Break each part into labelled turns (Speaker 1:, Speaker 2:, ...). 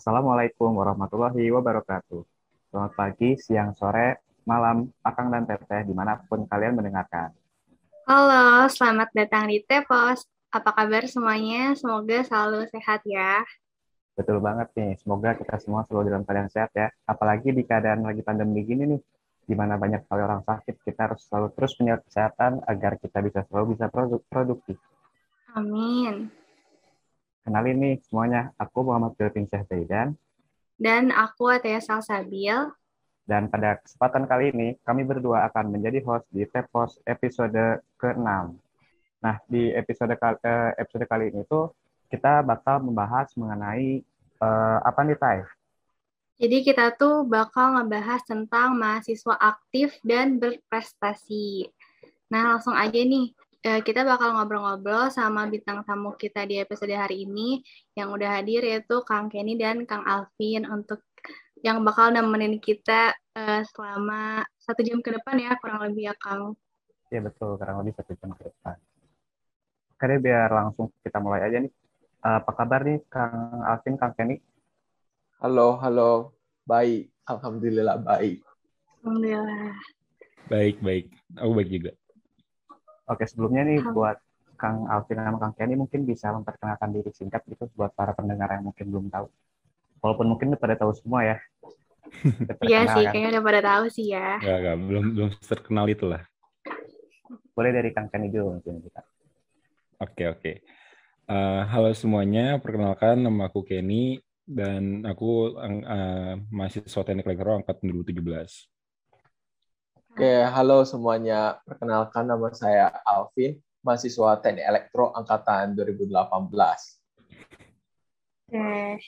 Speaker 1: Assalamualaikum warahmatullahi wabarakatuh. Selamat pagi, siang, sore, malam, Akang dan Teteh, di mana pun kalian mendengarkan.
Speaker 2: Halo, selamat datang di Tepos. Apa kabar semuanya? Semoga selalu sehat ya.
Speaker 1: Betul banget nih, semoga kita semua selalu dalam keadaan sehat ya. Apalagi di keadaan lagi pandemi gini nih, di mana banyak sekali orang sakit, kita harus selalu terus menjaga kesehatan agar kita bisa selalu bisa produktif.
Speaker 2: Amin.
Speaker 1: Kenalin nih semuanya, aku Muhammad Filipin Syah Zaidan.
Speaker 2: Dan aku Atea Salsabil.
Speaker 1: Dan pada kesempatan kali ini, kami berdua akan menjadi host di Tepos episode ke-6. Nah, di episode kali, eh, episode kali ini tuh kita bakal membahas mengenai uh, apa nih, Tai?
Speaker 2: Jadi kita tuh bakal ngebahas tentang mahasiswa aktif dan berprestasi. Nah, langsung aja nih, Eh, kita bakal ngobrol-ngobrol sama bintang tamu kita di episode hari ini yang udah hadir yaitu Kang Kenny dan Kang Alvin untuk yang bakal nemenin kita uh, selama satu jam ke depan ya kurang lebih ya Kang.
Speaker 1: Iya betul kurang lebih satu jam ke depan. Oke deh biar langsung kita mulai aja nih. Uh, apa kabar nih Kang Alvin, Kang Kenny?
Speaker 3: Halo, halo. Baik. Alhamdulillah baik.
Speaker 2: Alhamdulillah.
Speaker 4: Baik, baik. Aku baik juga.
Speaker 1: Oke, sebelumnya nih buat Kang Alvin sama Kang Kenny mungkin bisa memperkenalkan diri singkat gitu buat para pendengar yang mungkin belum tahu. Walaupun mungkin udah pada tahu semua ya.
Speaker 2: Iya sih, kan? kayaknya udah pada tahu sih ya.
Speaker 4: Gak, gak, belum belum terkenal itu lah.
Speaker 1: Boleh dari Kang Kenny dulu mungkin kita.
Speaker 4: Oke, oke. Uh, halo semuanya, perkenalkan nama aku Kenny dan aku uh, mahasiswa teknik elektro angkatan 2017.
Speaker 3: Oke, halo semuanya. Perkenalkan nama saya Alvin, mahasiswa Teknik Elektro angkatan 2018.
Speaker 2: Oke.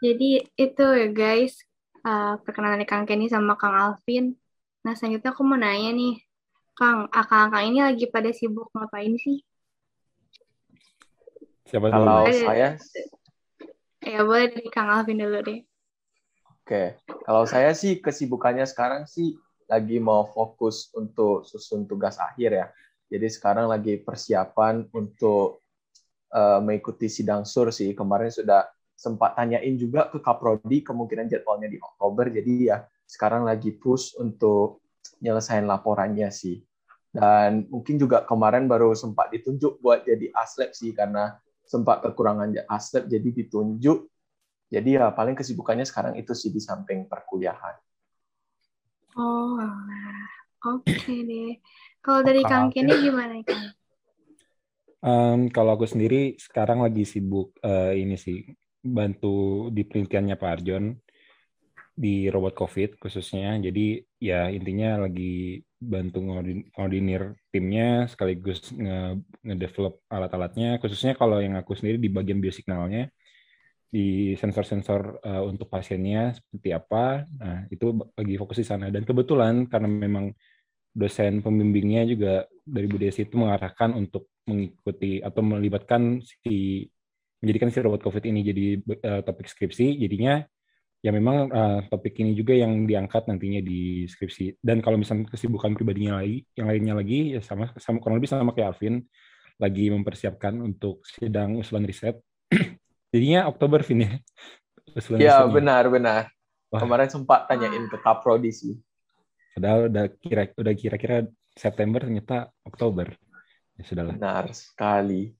Speaker 2: Jadi itu ya guys, uh, perkenalan Kang Kenny sama Kang Alvin. Nah, selanjutnya aku mau nanya nih, Kang, akang-akang ini lagi pada sibuk ngapain sih?
Speaker 3: Siapa Kalau saya?
Speaker 2: Ya, boleh dari Kang Alvin dulu deh.
Speaker 3: Oke, kalau saya sih kesibukannya sekarang sih lagi mau fokus untuk susun tugas akhir ya. Jadi sekarang lagi persiapan untuk uh, mengikuti sidang sur sih. Kemarin sudah sempat tanyain juga ke Kaprodi kemungkinan jadwalnya di Oktober. Jadi ya sekarang lagi push untuk nyelesain laporannya sih. Dan mungkin juga kemarin baru sempat ditunjuk buat jadi aslep sih karena sempat kekurangan aslep jadi ditunjuk. Jadi ya paling kesibukannya sekarang itu sih di samping perkuliahan.
Speaker 2: Oh, oke okay deh. Kalau dari Kang Kenny gimana Kang?
Speaker 4: Um, kalau aku sendiri sekarang lagi sibuk uh, ini sih bantu di penelitiannya Pak Arjon di robot COVID khususnya. Jadi ya intinya lagi bantu ngordinir timnya sekaligus nge-develop alat-alatnya. Khususnya kalau yang aku sendiri di bagian biosignalnya di sensor-sensor uh, untuk pasiennya seperti apa. Nah, itu lagi fokus di sana. Dan kebetulan karena memang dosen pembimbingnya juga dari Bu Desi itu mengarahkan untuk mengikuti atau melibatkan si menjadikan si robot COVID ini jadi uh, topik skripsi. Jadinya ya memang uh, topik ini juga yang diangkat nantinya di skripsi. Dan kalau misalnya kesibukan pribadinya lagi, yang lainnya lagi ya sama sama kurang lebih sama kayak Alvin lagi mempersiapkan untuk sidang usulan riset Jadinya Oktober Vin ya?
Speaker 3: Iya benar benar. Wah. Kemarin sempat tanyain ke Kaprodi sih.
Speaker 4: Padahal udah kira udah kira-kira September ternyata Oktober. Ya sudahlah.
Speaker 3: Benar sekali.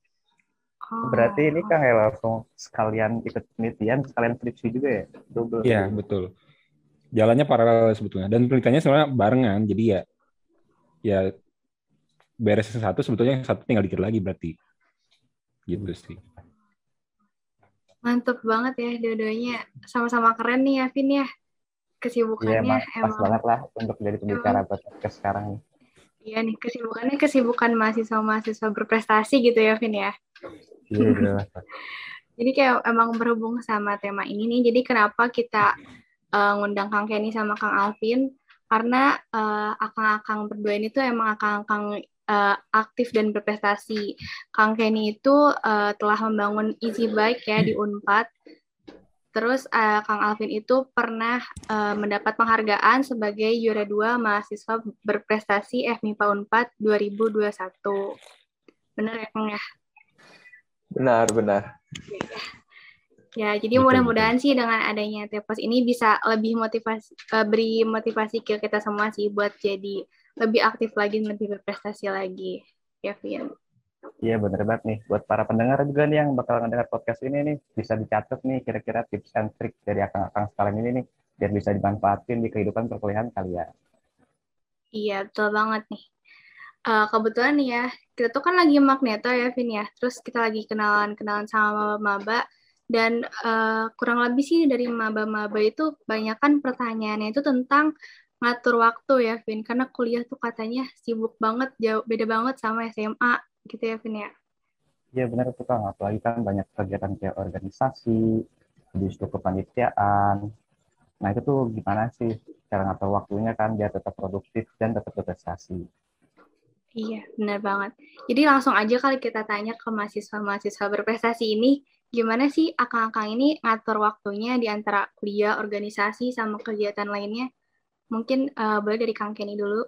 Speaker 1: Berarti ini kan ya langsung sekalian ikut penelitian, sekalian skripsi juga ya?
Speaker 4: Double. Iya, betul. Jalannya paralel sebetulnya. Dan penelitiannya sebenarnya barengan, jadi ya ya beres satu sebetulnya yang satu tinggal dikit lagi berarti. Gitu sih.
Speaker 2: Mantep banget ya dua-duanya. Sama-sama keren nih ya, Vin ya. Kesibukannya
Speaker 1: iya, emang, pas banget lah untuk jadi pembicara buat ke sekarang.
Speaker 2: Iya nih, kesibukannya kesibukan mahasiswa-mahasiswa berprestasi gitu ya, Vin ya.
Speaker 1: Iya,
Speaker 2: Jadi kayak emang berhubung sama tema ini nih, jadi kenapa kita uh, ngundang Kang Kenny sama Kang Alvin, karena uh, akang-akang berdua ini tuh emang akang-akang uh, aktif dan berprestasi. Kang Kenny itu uh, telah membangun Easy Bike ya di Unpad. Terus uh, Kang Alvin itu pernah uh, mendapat penghargaan sebagai juara dua mahasiswa berprestasi FMIPA Unpad 2021. Benar ya Kang ya?
Speaker 3: Benar, benar.
Speaker 2: Ya, jadi mudah-mudahan sih dengan adanya Tepos ini bisa lebih motivasi uh, beri motivasi ke kita semua sih buat jadi lebih aktif lagi lebih berprestasi lagi, Kevin.
Speaker 1: Iya bener banget nih. Buat para pendengar juga nih yang bakal ngedengar podcast ini nih, bisa dicatat nih kira-kira tips and trick dari akang-akang sekalian ini nih, biar bisa dimanfaatin di kehidupan perkuliahan kalian.
Speaker 2: Iya, betul banget nih. Uh, kebetulan nih ya, kita tuh kan lagi magneto ya, Vin ya. Terus kita lagi kenalan-kenalan sama maba-maba. Dan uh, kurang lebih sih dari maba-maba itu banyak kan pertanyaannya itu tentang ngatur waktu ya, Vin. Karena kuliah tuh katanya sibuk banget, jauh beda banget sama SMA gitu ya, Vin ya.
Speaker 1: Iya benar tuh Kang, apalagi kan banyak kegiatan kayak organisasi, habis itu kepanitiaan. Nah itu tuh gimana sih cara ngatur waktunya kan biar tetap produktif dan tetap berprestasi.
Speaker 2: Iya, benar banget. Jadi langsung aja kali kita tanya ke mahasiswa-mahasiswa berprestasi ini, gimana sih akang-akang ini ngatur waktunya di antara kuliah, organisasi, sama kegiatan lainnya? Mungkin uh, boleh dari Kang Kenny dulu.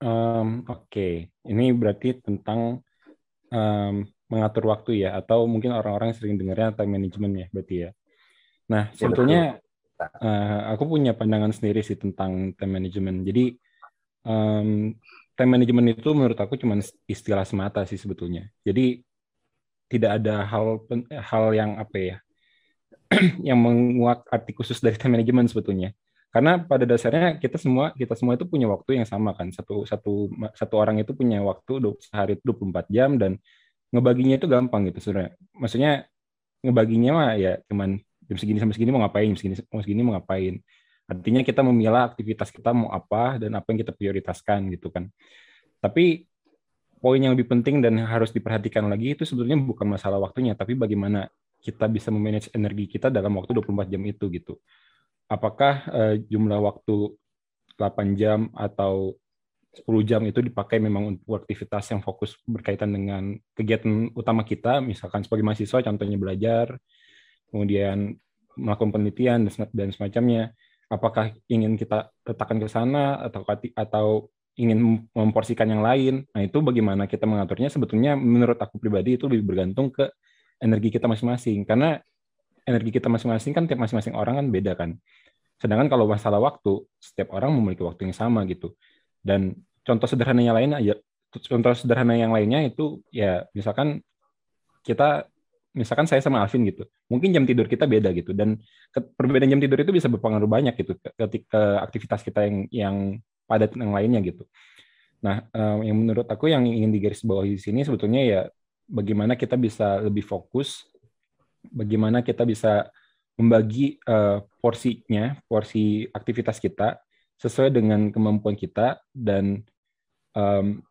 Speaker 4: Um, Oke, okay. ini berarti tentang um, mengatur waktu ya, atau mungkin orang-orang sering dengarnya time management ya, berarti ya. Nah, ya, sebetulnya uh, aku punya pandangan sendiri sih tentang time management. Jadi um, time management itu menurut aku cuma istilah semata sih sebetulnya. Jadi tidak ada hal hal yang apa ya, yang menguak arti khusus dari time management sebetulnya karena pada dasarnya kita semua kita semua itu punya waktu yang sama kan. Satu satu satu orang itu punya waktu sehari 24 jam dan ngebaginya itu gampang gitu sebenarnya. Maksudnya ngebaginya mah ya cuman jam segini sampai segini mau ngapain jam segini mau segini mau ngapain. Artinya kita memilah aktivitas kita mau apa dan apa yang kita prioritaskan gitu kan. Tapi poin yang lebih penting dan harus diperhatikan lagi itu sebetulnya bukan masalah waktunya tapi bagaimana kita bisa memanage energi kita dalam waktu 24 jam itu gitu apakah uh, jumlah waktu 8 jam atau 10 jam itu dipakai memang untuk aktivitas yang fokus berkaitan dengan kegiatan utama kita, misalkan sebagai mahasiswa contohnya belajar, kemudian melakukan penelitian dan semacamnya. Apakah ingin kita letakkan ke sana atau atau ingin memporsikan yang lain? Nah itu bagaimana kita mengaturnya sebetulnya menurut aku pribadi itu lebih bergantung ke energi kita masing-masing karena energi kita masing-masing kan tiap masing-masing orang kan beda kan. Sedangkan kalau masalah waktu, setiap orang memiliki waktu yang sama gitu. Dan contoh sederhana yang lain aja, contoh sederhana yang lainnya itu ya misalkan kita misalkan saya sama Alvin gitu, mungkin jam tidur kita beda gitu dan perbedaan jam tidur itu bisa berpengaruh banyak gitu ketika aktivitas kita yang yang padat yang lainnya gitu. Nah, eh, yang menurut aku yang ingin digarisbawahi di sini sebetulnya ya bagaimana kita bisa lebih fokus bagaimana kita bisa membagi uh, porsinya, porsi aktivitas kita sesuai dengan kemampuan kita dan um,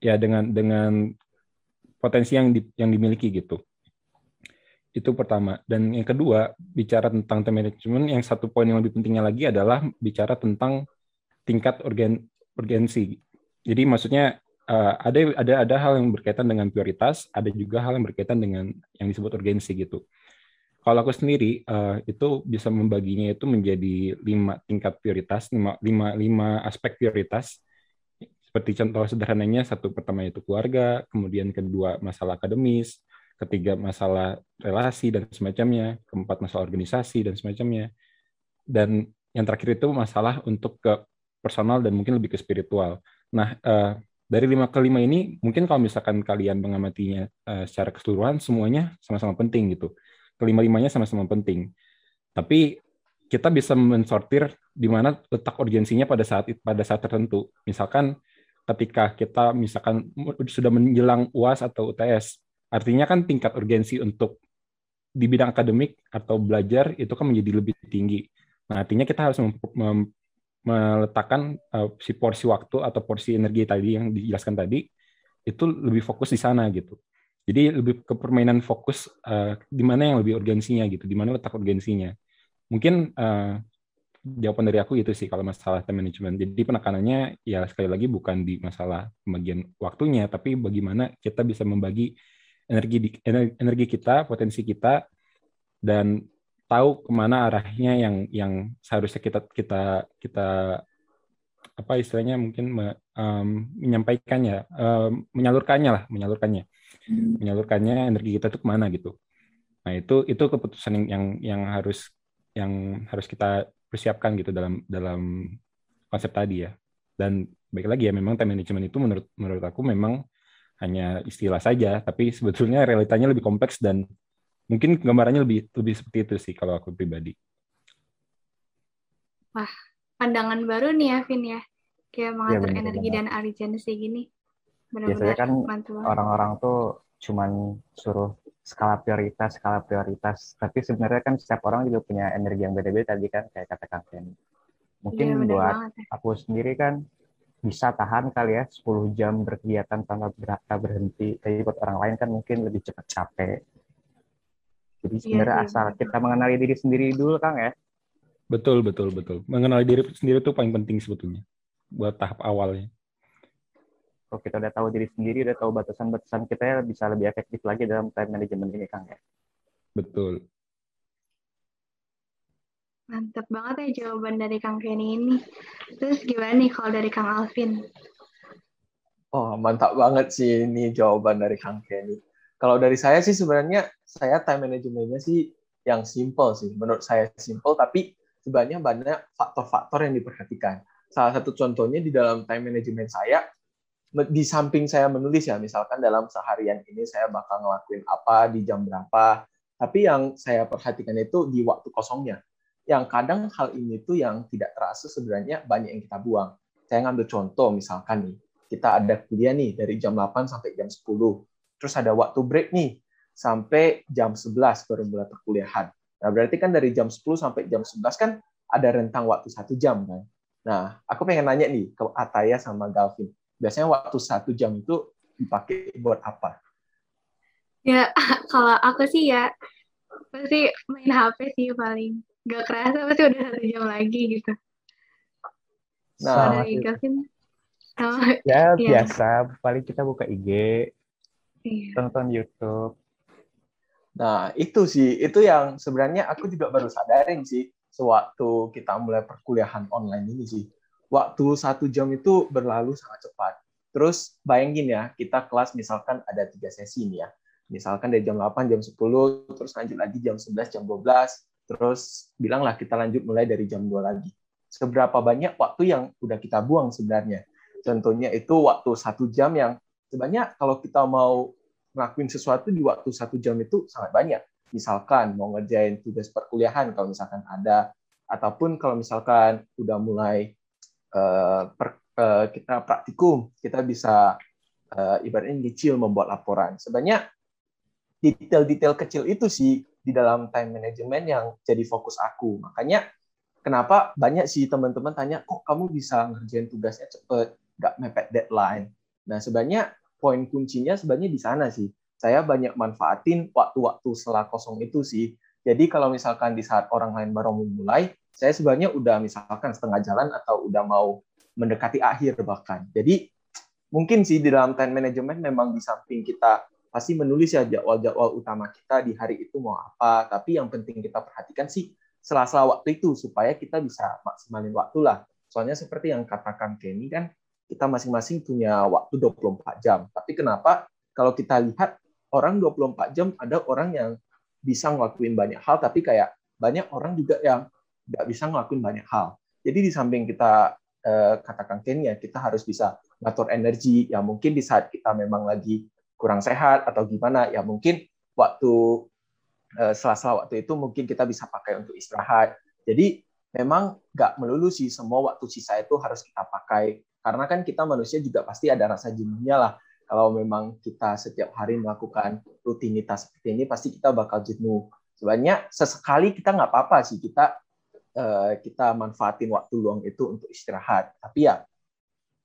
Speaker 4: ya dengan dengan potensi yang di, yang dimiliki gitu. Itu pertama. Dan yang kedua, bicara tentang time management, yang satu poin yang lebih pentingnya lagi adalah bicara tentang tingkat organ urgensi. Jadi maksudnya uh, ada ada ada hal yang berkaitan dengan prioritas, ada juga hal yang berkaitan dengan yang disebut urgensi gitu. Kalau aku sendiri uh, itu bisa membaginya itu menjadi lima tingkat prioritas, lima, lima, lima aspek prioritas. Seperti contoh sederhananya, satu pertama itu keluarga, kemudian kedua masalah akademis, ketiga masalah relasi dan semacamnya, keempat masalah organisasi dan semacamnya, dan yang terakhir itu masalah untuk ke personal dan mungkin lebih ke spiritual. Nah, uh, dari lima ke lima ini mungkin kalau misalkan kalian mengamatinya uh, secara keseluruhan semuanya sama-sama penting gitu. Kelima-limanya sama-sama penting. Tapi kita bisa mensortir di mana letak urgensinya pada saat pada saat tertentu. Misalkan ketika kita misalkan sudah menjelang UAS atau UTS artinya kan tingkat urgensi untuk di bidang akademik atau belajar itu kan menjadi lebih tinggi. Nah artinya kita harus meletakkan uh, si porsi waktu atau porsi energi tadi yang dijelaskan tadi itu lebih fokus di sana gitu. Jadi lebih ke permainan fokus uh, di mana yang lebih urgensinya gitu, di mana letak urgensinya. Mungkin uh, jawaban dari aku itu sih kalau masalah time management. Jadi penekanannya ya sekali lagi bukan di masalah pembagian waktunya, tapi bagaimana kita bisa membagi energi di, energi kita, potensi kita, dan tahu ke mana arahnya yang yang seharusnya kita kita kita apa istilahnya mungkin um, menyampaikannya um, menyalurkannya lah menyalurkannya hmm. menyalurkannya energi kita itu ke mana gitu Nah itu itu keputusan yang, yang harus yang harus kita persiapkan gitu dalam dalam konsep tadi ya. Dan baik lagi ya memang time management itu menurut menurut aku memang hanya istilah saja, tapi sebetulnya realitanya lebih kompleks dan mungkin gambarannya lebih lebih seperti itu sih kalau aku pribadi.
Speaker 2: Wah, pandangan baru nih ya, Vin ya. Kayak mengatur ya, energi dan urgency gini.
Speaker 1: Biasanya kan orang-orang tuh cuman suruh skala prioritas, skala prioritas. Tapi sebenarnya kan setiap orang juga punya energi yang beda-beda tadi kan, kayak kata Kang Ken. Mungkin ya, buat banget, ya. aku sendiri kan bisa tahan kali ya 10 jam berkegiatan tanpa berhenti. Tapi buat orang lain kan mungkin lebih cepat capek. Jadi iya sebenarnya ya, asal kita mengenali diri sendiri dulu Kang ya.
Speaker 4: Betul, betul, betul. Mengenali diri sendiri itu paling penting sebetulnya buat tahap awalnya.
Speaker 1: Kalau kita udah tahu diri sendiri, udah tahu batasan-batasan kita ya bisa lebih efektif lagi dalam time management ini Kang ya.
Speaker 4: Betul.
Speaker 2: Mantap banget ya jawaban dari Kang Kenny ini. Terus gimana nih kalau dari Kang Alvin?
Speaker 3: Oh, mantap banget sih ini jawaban dari Kang Kenny. Kalau dari saya sih sebenarnya saya time managementnya sih yang simple sih. Menurut saya simple, tapi sebenarnya banyak faktor-faktor yang diperhatikan. Salah satu contohnya di dalam time management saya, di samping saya menulis ya, misalkan dalam seharian ini saya bakal ngelakuin apa, di jam berapa, tapi yang saya perhatikan itu di waktu kosongnya yang kadang hal ini tuh yang tidak terasa sebenarnya banyak yang kita buang. Saya ngambil contoh misalkan nih, kita ada kuliah nih dari jam 8 sampai jam 10. Terus ada waktu break nih sampai jam 11 baru mulai perkuliahan. Nah, berarti kan dari jam 10 sampai jam 11 kan ada rentang waktu satu jam kan. Nah, aku pengen nanya nih ke Ataya sama Galvin. Biasanya waktu satu jam itu dipakai buat apa?
Speaker 2: Ya, kalau aku sih ya pasti main HP sih paling gak kerasa pasti udah satu jam lagi gitu.
Speaker 1: Nah, oh, ya, ya biasa paling kita buka IG, iya. tonton YouTube.
Speaker 3: Nah itu sih itu yang sebenarnya aku juga baru sadarin sih sewaktu kita mulai perkuliahan online ini sih. Waktu satu jam itu berlalu sangat cepat. Terus bayangin ya, kita kelas misalkan ada tiga sesi nih ya. Misalkan dari jam 8, jam 10, terus lanjut lagi jam 11, jam 12, terus bilanglah kita lanjut mulai dari jam 2 lagi. Seberapa banyak waktu yang udah kita buang sebenarnya. Contohnya itu waktu satu jam yang sebenarnya kalau kita mau ngelakuin sesuatu di waktu satu jam itu sangat banyak. Misalkan mau ngerjain tugas perkuliahan kalau misalkan ada, ataupun kalau misalkan udah mulai uh, per, uh, kita praktikum, kita bisa uh, ibaratnya nyicil membuat laporan. Sebenarnya detail-detail kecil itu sih di dalam time management yang jadi fokus aku. Makanya kenapa banyak sih teman-teman tanya, kok kamu bisa ngerjain tugasnya cepet, nggak mepet deadline. Nah sebenarnya poin kuncinya sebenarnya di sana sih. Saya banyak manfaatin waktu-waktu setelah kosong itu sih. Jadi kalau misalkan di saat orang lain baru memulai, saya sebenarnya udah misalkan setengah jalan atau udah mau mendekati akhir bahkan. Jadi mungkin sih di dalam time management memang di samping kita pasti menulis ya jadwal-jadwal utama kita di hari itu mau apa. Tapi yang penting kita perhatikan sih sela-sela waktu itu supaya kita bisa maksimalin waktu lah. Soalnya seperti yang katakan Kenny kan kita masing-masing punya waktu 24 jam. Tapi kenapa kalau kita lihat orang 24 jam ada orang yang bisa ngelakuin banyak hal tapi kayak banyak orang juga yang nggak bisa ngelakuin banyak hal. Jadi di samping kita eh, katakan Kenny ya kita harus bisa ngatur energi ya mungkin di saat kita memang lagi kurang sehat atau gimana ya mungkin waktu uh, sela-sela waktu itu mungkin kita bisa pakai untuk istirahat jadi memang nggak melulu sih semua waktu sisa itu harus kita pakai karena kan kita manusia juga pasti ada rasa jenuhnya lah. Kalau memang kita setiap hari melakukan rutinitas seperti ini pasti kita bakal jenuh. Sebenarnya sesekali kita nggak apa-apa sih. Kita uh, kita manfaatin waktu luang itu untuk istirahat. Tapi ya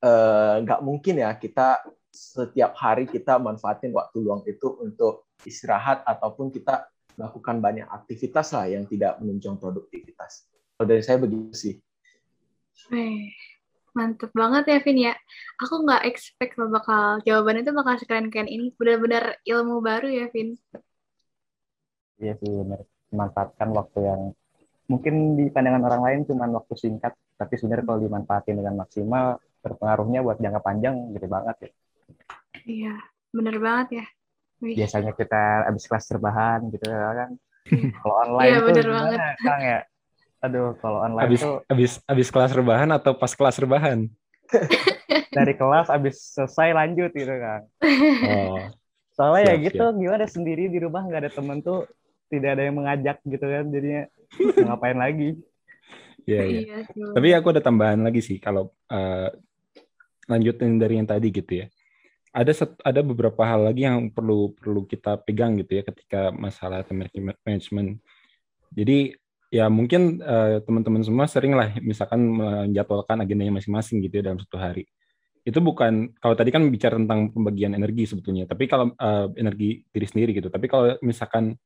Speaker 3: uh, nggak mungkin ya kita setiap hari kita manfaatin waktu luang itu untuk istirahat ataupun kita melakukan banyak aktivitas lah yang tidak menunjang produktivitas. Kalau dari saya begitu sih.
Speaker 2: Eh, mantep banget ya Vin ya. Aku nggak expect lo bakal jawabannya itu bakal sekeren keren ini. Benar-benar ilmu baru ya Vin.
Speaker 1: Iya sih benar. Memanfaatkan waktu yang mungkin di pandangan orang lain cuma waktu singkat, tapi sebenarnya kalau dimanfaatin dengan maksimal berpengaruhnya buat jangka panjang gede banget ya.
Speaker 2: Iya, bener banget ya.
Speaker 1: biasanya kita habis kelas terbahan gitu kan. Kalau online
Speaker 2: Iya,
Speaker 1: tuh
Speaker 2: bener
Speaker 1: gimana,
Speaker 2: banget.
Speaker 1: Kang ya? Aduh, kalau online
Speaker 4: Habis
Speaker 1: tuh
Speaker 4: habis habis kelas rebahan atau pas kelas rebahan?
Speaker 1: dari kelas habis selesai lanjut gitu kan.
Speaker 4: Oh,
Speaker 1: Soalnya ya
Speaker 4: Siap,
Speaker 1: gitu, gimana sendiri di rumah nggak ada temen tuh, tidak ada yang mengajak gitu kan, jadinya ngapain lagi.
Speaker 4: iya iya.
Speaker 2: Iya sih.
Speaker 4: Tapi aku ada tambahan lagi sih kalau eh, lanjutin dari yang tadi gitu ya. Ada set- ada beberapa hal lagi yang perlu perlu kita pegang gitu ya ketika masalah time management. Jadi ya mungkin eh, teman-teman semua sering lah misalkan menjadwalkan agendanya masing-masing gitu ya dalam satu hari. Itu bukan kalau tadi kan bicara tentang pembagian energi sebetulnya, tapi kalau eh, energi diri sendiri gitu. Tapi kalau misalkan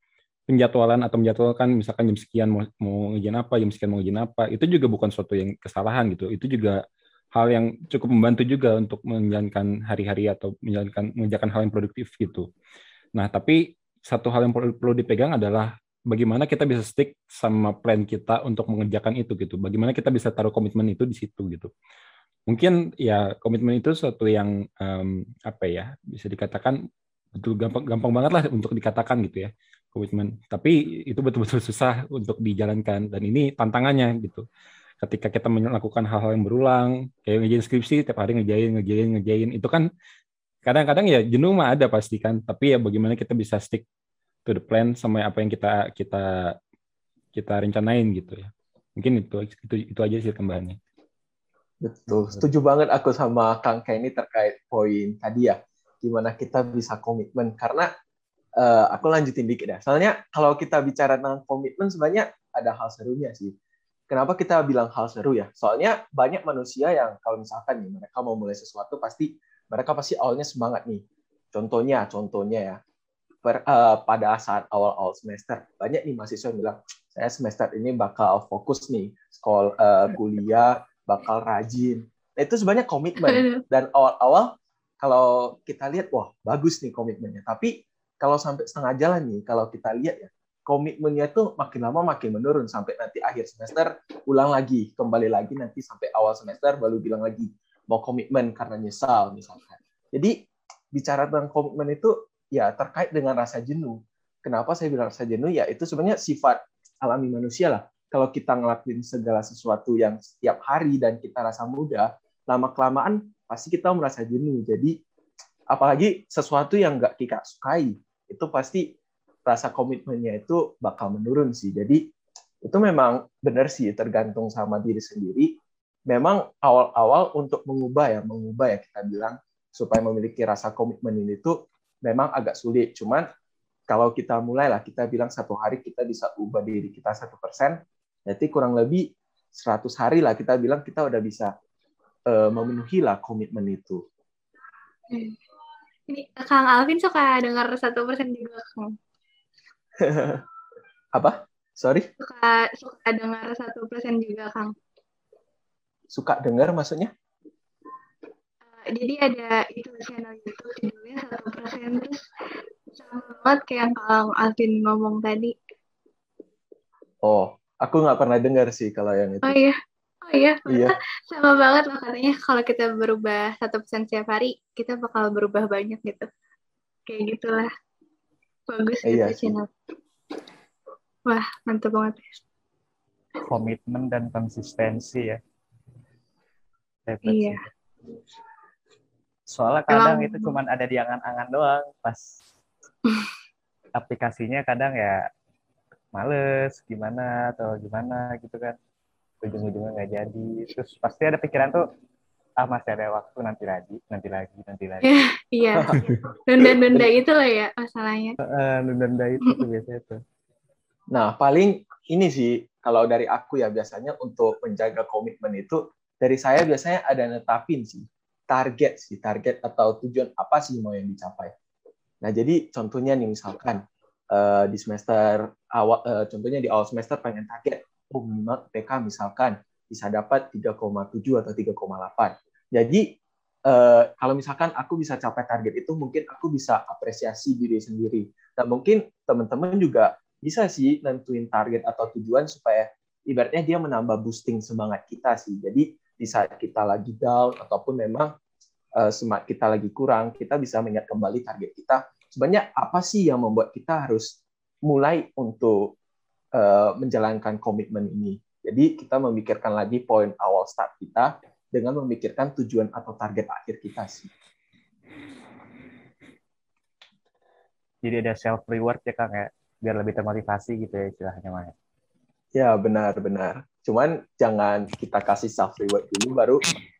Speaker 4: penjadwalan atau menjadwalkan misalkan jam sekian mau mau ngerjain apa, jam sekian mau ngerjain apa, itu juga bukan suatu yang kesalahan gitu. Itu juga hal yang cukup membantu juga untuk menjalankan hari-hari atau menjalankan mengerjakan hal yang produktif gitu. Nah, tapi satu hal yang perlu dipegang adalah bagaimana kita bisa stick sama plan kita untuk mengerjakan itu gitu. Bagaimana kita bisa taruh komitmen itu di situ gitu. Mungkin ya komitmen itu suatu yang em, apa ya bisa dikatakan betul gampang gampang banget lah untuk dikatakan gitu ya komitmen. Tapi itu betul-betul susah untuk dijalankan dan ini tantangannya gitu. Ketika kita melakukan hal-hal yang berulang, kayak ngerjain skripsi tiap hari ngerjain, ngerjain, ngerjain, itu kan kadang-kadang ya jenuh mah ada pasti kan. Tapi ya bagaimana kita bisa stick to the plan sama apa yang kita kita kita rencanain gitu ya. Mungkin itu itu itu aja sih tambahannya.
Speaker 3: Betul, setuju banget aku sama Kang Kenny terkait poin tadi ya, gimana kita bisa komitmen. Karena eh, aku lanjutin dikit ya, soalnya kalau kita bicara tentang komitmen sebenarnya ada hal serunya sih. Kenapa kita bilang hal seru ya? Soalnya banyak manusia yang kalau misalkan nih mereka mau mulai sesuatu pasti mereka pasti awalnya semangat nih. Contohnya, contohnya ya, per- eh, pada saat awal-awal semester banyak nih mahasiswa yang bilang saya semester ini bakal fokus nih sekolah eh, kuliah bakal rajin. Nah, itu sebenarnya komitmen. Dan awal-awal kalau kita lihat, wah bagus nih komitmennya. Tapi kalau sampai setengah jalan nih, kalau kita lihat ya, komitmennya tuh makin lama makin menurun sampai nanti akhir semester ulang lagi, kembali lagi nanti sampai awal semester baru bilang lagi mau komitmen karena nyesal misalkan. Jadi bicara tentang komitmen itu ya terkait dengan rasa jenuh. Kenapa saya bilang rasa jenuh? Ya itu sebenarnya sifat alami manusia lah kalau kita ngelakuin segala sesuatu yang setiap hari dan kita rasa mudah, lama kelamaan pasti kita merasa jenuh. Jadi apalagi sesuatu yang nggak kita sukai, itu pasti rasa komitmennya itu bakal menurun sih. Jadi itu memang benar sih tergantung sama diri sendiri. Memang awal-awal untuk mengubah ya, mengubah ya kita bilang supaya memiliki rasa komitmen ini tuh memang agak sulit. Cuman kalau kita mulailah kita bilang satu hari kita bisa ubah diri kita satu persen, Berarti kurang lebih 100 hari lah kita bilang kita udah bisa uh, memenuhi lah komitmen itu.
Speaker 2: Ini Kang Alvin suka dengar satu persen juga Kang.
Speaker 3: Apa? Sorry?
Speaker 2: Suka suka dengar satu persen juga Kang.
Speaker 3: Suka dengar maksudnya?
Speaker 2: Jadi ada itu channel YouTube judulnya satu persen terus sama banget kayak yang Kang Alvin ngomong tadi.
Speaker 3: Oh, aku nggak pernah dengar sih kalau yang itu.
Speaker 2: Oh iya, oh iya,
Speaker 3: Iya.
Speaker 2: sama banget loh katanya kalau kita berubah satu persen setiap hari, kita bakal berubah banyak gitu. Kayak gitulah. Bagus
Speaker 3: Iya
Speaker 2: gitu
Speaker 3: sih.
Speaker 2: channel. Wah, mantap banget.
Speaker 1: Komitmen dan konsistensi ya. Hebat
Speaker 2: Iya.
Speaker 1: sih. Soalnya kadang
Speaker 2: Emang-
Speaker 1: itu cuman ada di angan-angan doang, pas aplikasinya kadang ya males gimana atau gimana gitu kan. Ujung-ujungnya nggak jadi. Terus pasti ada pikiran tuh ah masih ada waktu nanti lagi nanti lagi nanti lagi.
Speaker 2: Iya. Nunda-nunda itu lah ya masalahnya.
Speaker 1: Nunda-nunda itu tuh biasanya tuh.
Speaker 3: Nah, paling ini sih kalau dari aku ya biasanya untuk menjaga komitmen itu dari saya biasanya ada netapin sih target sih target atau tujuan apa sih mau yang dicapai. Nah, jadi contohnya nih misalkan eh, di semester awal eh, contohnya di awal semester pengen target oh minimal PK misalkan bisa dapat 3,7 atau 3,8. Jadi eh, kalau misalkan aku bisa capai target itu mungkin aku bisa apresiasi diri sendiri. Dan mungkin teman-teman juga bisa sih nentuin target atau tujuan supaya ibaratnya dia menambah boosting semangat kita sih. Jadi di saat kita lagi down ataupun memang eh, semangat kita lagi kurang, kita bisa mengingat kembali target kita. sebenarnya apa sih yang membuat kita harus mulai untuk uh, menjalankan komitmen ini. Jadi kita memikirkan lagi poin awal start kita dengan memikirkan tujuan atau target akhir kita sih.
Speaker 1: Jadi ada self reward ya Kang ya, biar lebih termotivasi gitu ya istilahnya Maya.
Speaker 3: Ya benar-benar. Cuman jangan kita kasih self reward dulu baru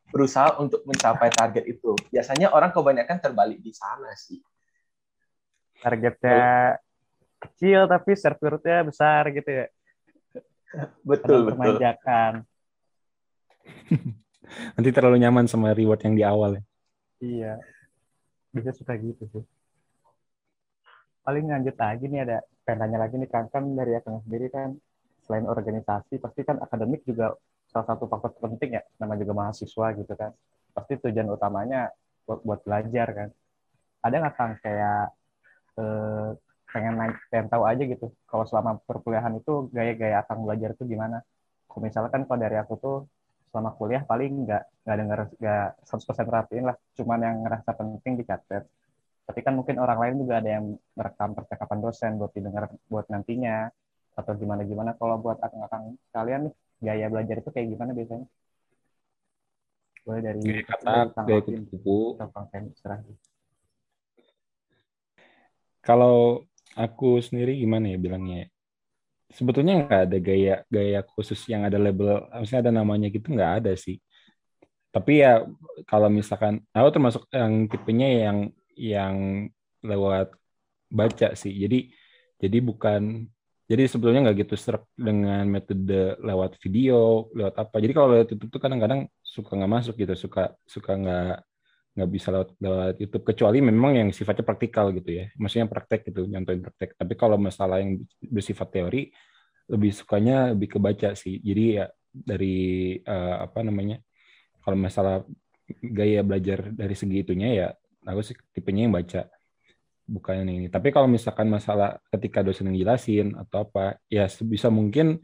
Speaker 3: berusaha untuk mencapai target itu. Biasanya orang kebanyakan terbalik di sana sih.
Speaker 1: Targetnya kecil tapi servernya besar gitu ya.
Speaker 3: Betul, betul. Memanjakan.
Speaker 4: Nanti terlalu nyaman sama reward yang di awal ya.
Speaker 1: Iya. Bisa suka gitu sih. Paling lanjut lagi nih ada pengen lagi nih kan kan dari akang sendiri kan selain organisasi pasti kan akademik juga salah satu faktor penting ya nama juga mahasiswa gitu kan. Pasti tujuan utamanya buat, buat belajar kan. Ada nggak kang kayak eh, pengen naik pengen tahu aja gitu kalau selama perkuliahan itu gaya-gaya akang belajar itu gimana? Kalau misalkan kalau dari aku tuh selama kuliah paling nggak nggak denger nggak 100% perhatiin lah cuman yang ngerasa penting dicatat tapi kan mungkin orang lain juga ada yang merekam percakapan dosen buat didengar buat nantinya atau gimana gimana kalau buat akang-akang kalian nih gaya belajar itu kayak gimana biasanya?
Speaker 4: Boleh dari gaya kata, gaya Kalau aku sendiri gimana ya bilangnya? Sebetulnya nggak ada gaya gaya khusus yang ada label, maksudnya ada namanya gitu nggak ada sih. Tapi ya kalau misalkan aku termasuk yang tipenya yang yang lewat baca sih. Jadi jadi bukan jadi sebetulnya nggak gitu serak dengan metode lewat video, lewat apa. Jadi kalau lewat YouTube tuh kadang-kadang suka nggak masuk gitu, suka suka nggak nggak bisa lewat lewat YouTube kecuali memang yang sifatnya praktikal gitu ya. Maksudnya praktek gitu, nyontoin praktek. Tapi kalau masalah yang bersifat teori, lebih sukanya lebih kebaca sih. Jadi ya dari uh, apa namanya? Kalau masalah gaya belajar dari segi itunya ya, aku sih tipenya yang baca bukan ini. Tapi kalau misalkan masalah ketika dosen jelasin atau apa, ya sebisa mungkin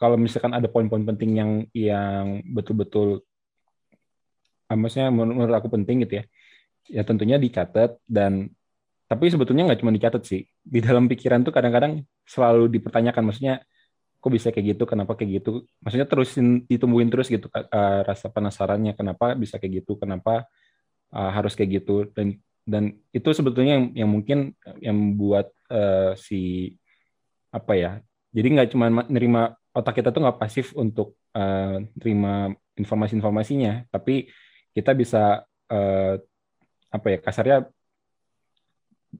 Speaker 4: kalau misalkan ada poin-poin penting yang yang betul-betul ah, maksudnya menurut aku penting gitu ya, ya tentunya dicatat dan tapi sebetulnya nggak cuma dicatat sih. Di dalam pikiran tuh kadang-kadang selalu dipertanyakan maksudnya kok bisa kayak gitu kenapa kayak gitu? Maksudnya terusin ditumbuhin terus gitu uh, rasa penasarannya kenapa bisa kayak gitu kenapa uh, harus kayak gitu? Dan dan itu sebetulnya yang, yang mungkin yang membuat uh, si apa ya jadi nggak cuma nerima otak kita tuh nggak pasif untuk uh, terima informasi-informasinya tapi kita bisa uh, apa ya kasarnya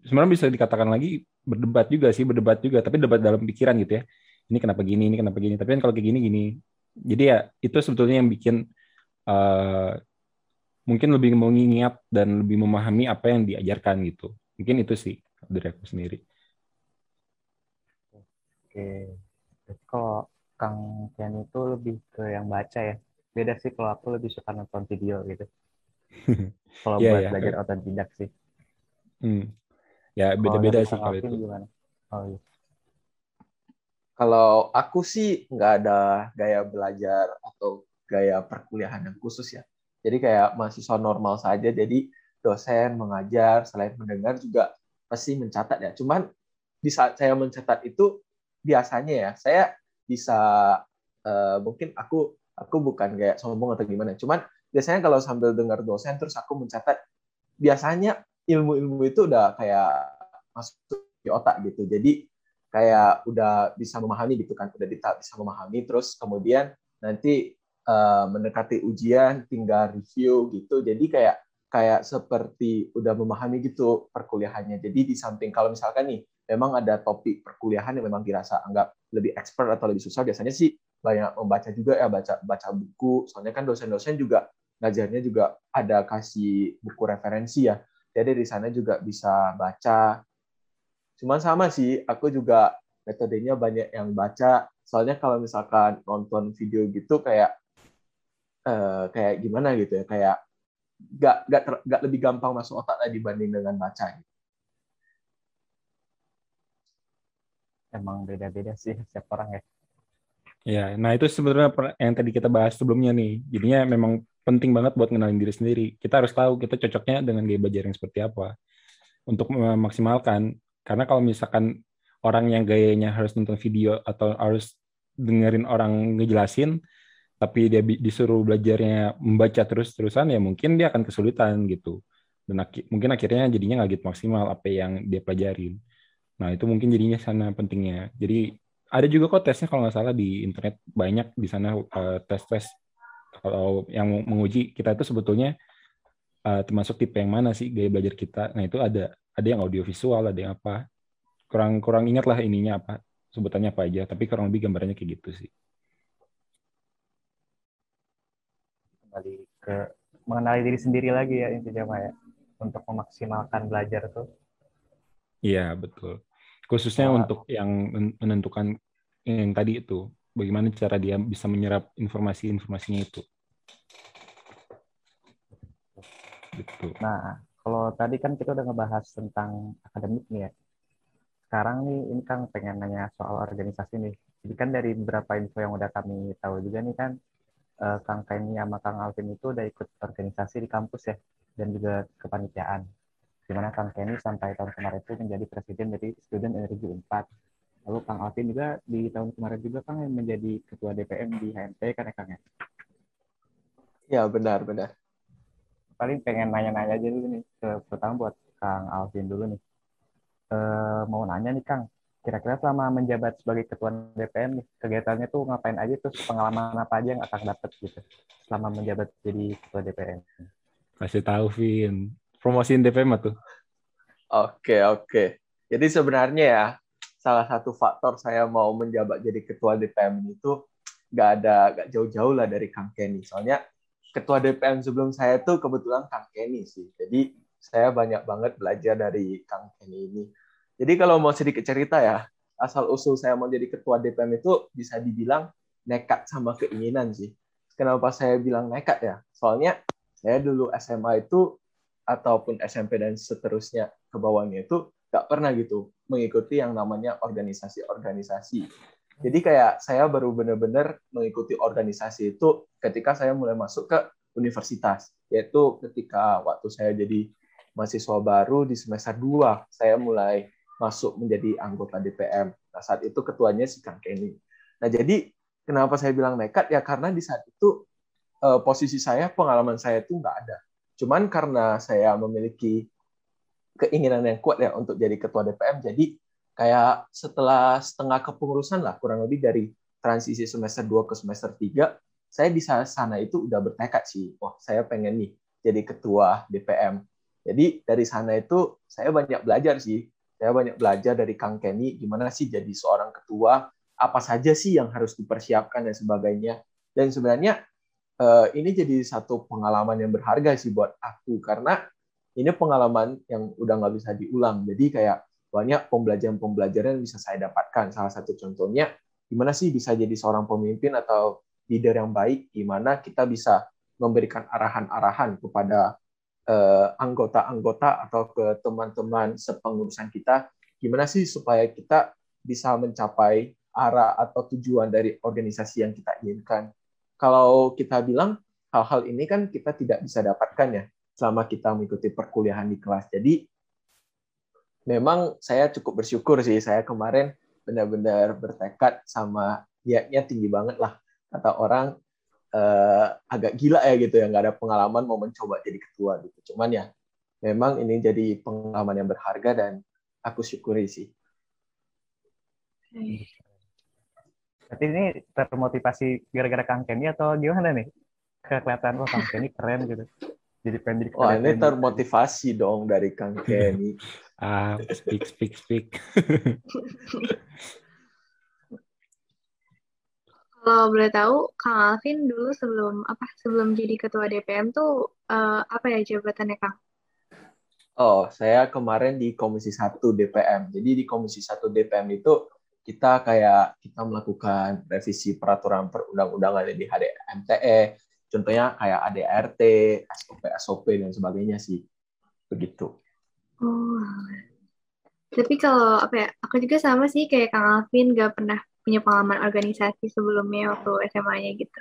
Speaker 4: sebenarnya bisa dikatakan lagi berdebat juga sih berdebat juga tapi debat dalam pikiran gitu ya. Ini kenapa gini ini kenapa gini tapi kan kalau kayak gini gini. Jadi ya itu sebetulnya yang bikin uh, mungkin lebih mengingat dan lebih memahami apa yang diajarkan gitu. Mungkin itu sih dari aku sendiri.
Speaker 1: Oke. Jadi kalau Kang Kian itu lebih ke yang baca ya. Beda sih kalau aku lebih suka nonton video gitu. kalau yeah, buat yeah. belajar otodidak sih.
Speaker 4: Hmm. Ya beda-beda sih kalau itu. Gimana? Oh, iya.
Speaker 3: Kalau aku sih nggak ada gaya belajar atau gaya perkuliahan yang khusus ya jadi kayak mahasiswa normal saja. Jadi dosen mengajar selain mendengar juga pasti mencatat ya. Cuman di saat saya mencatat itu biasanya ya saya bisa uh, mungkin aku aku bukan kayak sombong atau gimana. Cuman biasanya kalau sambil dengar dosen terus aku mencatat biasanya ilmu-ilmu itu udah kayak masuk di otak gitu. Jadi kayak udah bisa memahami gitu kan, udah bisa memahami terus kemudian nanti uh, mendekati ujian tinggal review gitu. Jadi kayak kayak seperti udah memahami gitu perkuliahannya. Jadi di samping kalau misalkan nih memang ada topik perkuliahan yang memang dirasa anggap lebih expert atau lebih susah biasanya sih banyak membaca juga ya baca baca buku. Soalnya kan dosen-dosen juga ngajarnya juga ada kasih buku referensi ya. Jadi di sana juga bisa baca. Cuman sama sih aku juga metodenya banyak yang baca. Soalnya kalau misalkan nonton video gitu kayak uh, kayak gimana gitu ya kayak gak gak, ter, gak lebih gampang masuk otak lah dibanding dengan baca gitu.
Speaker 1: emang beda-beda sih setiap orang ya.
Speaker 4: Ya nah itu sebenarnya yang tadi kita bahas sebelumnya nih. Jadinya memang penting banget buat ngenalin diri sendiri. Kita harus tahu kita cocoknya dengan gaya belajar yang seperti apa. Untuk memaksimalkan. Karena kalau misalkan orang yang gayanya harus nonton video atau harus dengerin orang ngejelasin tapi dia disuruh belajarnya membaca terus-terusan ya mungkin dia akan kesulitan gitu. Dan ak mungkin akhirnya jadinya nggak gitu maksimal apa yang dia pelajarin. Nah itu mungkin jadinya sana pentingnya. Jadi ada juga kok tesnya kalau nggak salah di internet. Banyak di sana uh, tes-tes kalau yang menguji kita itu sebetulnya uh, termasuk tipe yang mana sih gaya belajar kita. Nah itu ada. Ada yang audiovisual ada yang apa. Kurang kurang ingat lah ininya apa. Sebutannya apa aja. Tapi kurang lebih gambarannya kayak gitu sih
Speaker 1: kembali ke mengenali diri sendiri lagi ya intinya Pak ya untuk memaksimalkan belajar tuh
Speaker 4: iya betul khususnya nah, untuk yang menentukan yang tadi itu bagaimana cara dia bisa menyerap informasi-informasinya itu
Speaker 1: gitu. Nah, kalau tadi kan kita udah ngebahas tentang akademik nih ya. Sekarang nih ini kan pengen nanya soal organisasi nih. Jadi kan dari beberapa info yang udah kami tahu juga nih kan eh, Kang Kenny sama Kang Alvin itu udah ikut organisasi di kampus ya dan juga kepanitiaan. Di mana Kang Kenny sampai tahun kemarin itu menjadi presiden dari Student Energy 4. Lalu Kang Alvin juga di tahun kemarin juga Kang yang menjadi ketua DPM di HMP kan ya Kang ya?
Speaker 3: Ya benar benar
Speaker 1: paling pengen nanya-nanya aja dulu nih ke pertama buat Kang Alvin dulu nih. E, mau nanya nih Kang, kira-kira selama menjabat sebagai ketua DPM kegiatannya tuh ngapain aja tuh pengalaman apa aja yang akan dapat gitu selama menjabat jadi ketua DPM?
Speaker 4: Kasih tahu Vin, promosiin DPM tuh.
Speaker 3: Oke oke. Jadi sebenarnya ya salah satu faktor saya mau menjabat jadi ketua DPM itu nggak ada nggak jauh-jauh lah dari Kang Kenny. Soalnya ketua DPM sebelum saya tuh kebetulan Kang Kenny sih. Jadi saya banyak banget belajar dari Kang Kenny ini. Jadi kalau mau sedikit cerita ya, asal usul saya mau jadi ketua DPM itu bisa dibilang nekat sama keinginan sih. Kenapa saya bilang nekat ya? Soalnya saya dulu SMA itu ataupun SMP dan seterusnya ke bawahnya itu nggak pernah gitu mengikuti yang namanya organisasi-organisasi jadi kayak saya baru benar-benar mengikuti organisasi itu ketika saya mulai masuk ke universitas, yaitu ketika waktu saya jadi mahasiswa baru di semester 2, saya mulai masuk menjadi anggota DPM. Nah, saat itu ketuanya si Kang Kenny. Nah, jadi kenapa saya bilang nekat? Ya karena di saat itu eh, posisi saya, pengalaman saya itu nggak ada. Cuman karena saya memiliki keinginan yang kuat ya untuk jadi ketua DPM, jadi kayak setelah setengah kepengurusan lah kurang lebih dari transisi semester 2 ke semester 3 saya di sana itu udah bertekad sih wah saya pengen nih jadi ketua DPM jadi dari sana itu saya banyak belajar sih saya banyak belajar dari Kang Kenny gimana sih jadi seorang ketua? Apa saja sih yang harus dipersiapkan dan sebagainya? Dan sebenarnya eh, ini jadi satu pengalaman yang berharga sih buat aku karena ini pengalaman yang udah nggak bisa diulang. Jadi kayak banyak pembelajaran-pembelajaran yang bisa saya dapatkan. Salah satu contohnya, gimana sih bisa jadi seorang pemimpin atau leader yang baik, gimana kita bisa memberikan arahan-arahan kepada anggota-anggota atau ke teman-teman sepengurusan kita, gimana sih supaya kita bisa mencapai arah atau tujuan dari organisasi yang kita inginkan. Kalau kita bilang hal-hal ini kan kita tidak bisa dapatkan ya selama kita mengikuti perkuliahan di kelas. Jadi memang saya cukup bersyukur sih saya kemarin benar-benar bertekad sama niatnya tinggi banget lah kata orang eh, agak gila ya gitu ya nggak ada pengalaman mau mencoba jadi ketua gitu cuman ya memang ini jadi pengalaman yang berharga dan aku syukuri sih.
Speaker 1: Berarti ini termotivasi gara-gara Kang Kenny atau gimana nih? Kelihatan kok Kang Kenny keren gitu. Jadi pengen jadi
Speaker 3: Wah, ini termotivasi dong dari Kang Kenny.
Speaker 4: ah, speak, speak, speak.
Speaker 2: Kalau boleh tahu, Kang Alvin dulu sebelum apa sebelum jadi ketua DPM tuh uh, apa ya jabatannya Kang?
Speaker 3: Oh, saya kemarin di Komisi 1 DPM. Jadi di Komisi 1 DPM itu kita kayak kita melakukan revisi peraturan perundang-undangan di HDMTE, contohnya kayak ADRT, SOP, SOP dan sebagainya sih. Begitu.
Speaker 2: Oh. Tapi kalau apa ya, aku juga sama sih kayak Kang Alvin gak pernah punya pengalaman organisasi sebelumnya waktu SMA-nya gitu.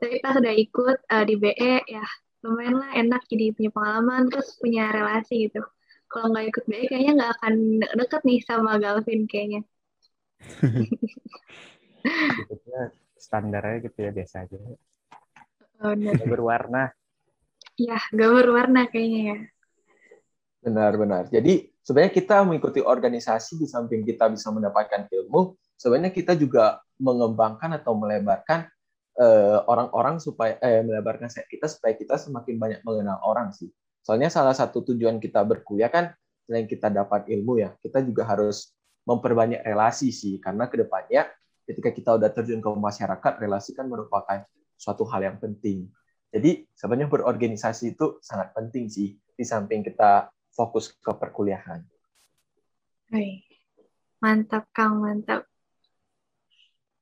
Speaker 2: Tapi pas udah ikut uh, di BE ya lumayan lah enak jadi punya pengalaman terus punya relasi gitu. kalau nggak ikut BE kayaknya nggak akan deket nih sama Galvin kayaknya.
Speaker 1: Ikutnya standarnya gitu ya biasa aja.
Speaker 2: Oh, benar.
Speaker 1: Berwarna.
Speaker 2: Ya, gak berwarna kayaknya ya.
Speaker 3: Benar-benar. Jadi sebenarnya kita mengikuti organisasi di samping kita bisa mendapatkan ilmu, sebenarnya kita juga mengembangkan atau melebarkan eh, orang-orang supaya eh, melebarkan sayap kita supaya kita semakin banyak mengenal orang sih. Soalnya salah satu tujuan kita berkuliah kan selain kita dapat ilmu ya, kita juga harus memperbanyak relasi sih karena ke depannya ketika kita udah terjun ke masyarakat, relasi kan merupakan suatu hal yang penting. Jadi sebenarnya berorganisasi itu sangat penting sih di samping kita fokus ke perkuliahan.
Speaker 2: Hai. Mantap, Kang, mantap.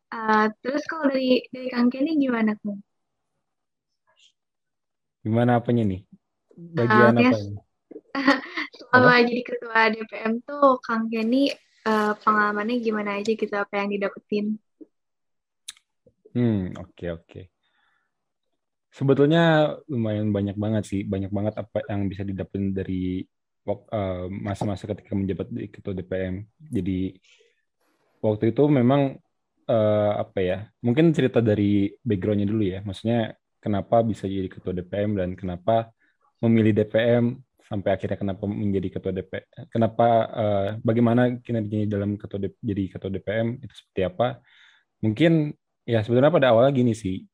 Speaker 2: Uh, terus kalau dari dari Kang Kenny gimana, Kang?
Speaker 4: Gimana apanya nih? Bagian
Speaker 2: Uh,
Speaker 4: apa?
Speaker 2: Selama jadi ketua DPM tuh, Kang Kenny uh, pengalamannya gimana aja gitu, apa yang didapetin?
Speaker 4: Hmm, oke oke. Sebetulnya lumayan banyak banget sih, banyak banget apa yang bisa didapetin dari eh, masa-masa ketika menjabat di ketua DPM. Jadi waktu itu memang eh, apa ya? Mungkin cerita dari backgroundnya dulu ya. Maksudnya kenapa bisa jadi ketua DPM dan kenapa memilih DPM sampai akhirnya kenapa menjadi ketua DPM? Kenapa eh, bagaimana kinerjanya dalam ketua D- jadi ketua DPM itu seperti apa? Mungkin ya sebenarnya pada awalnya gini sih.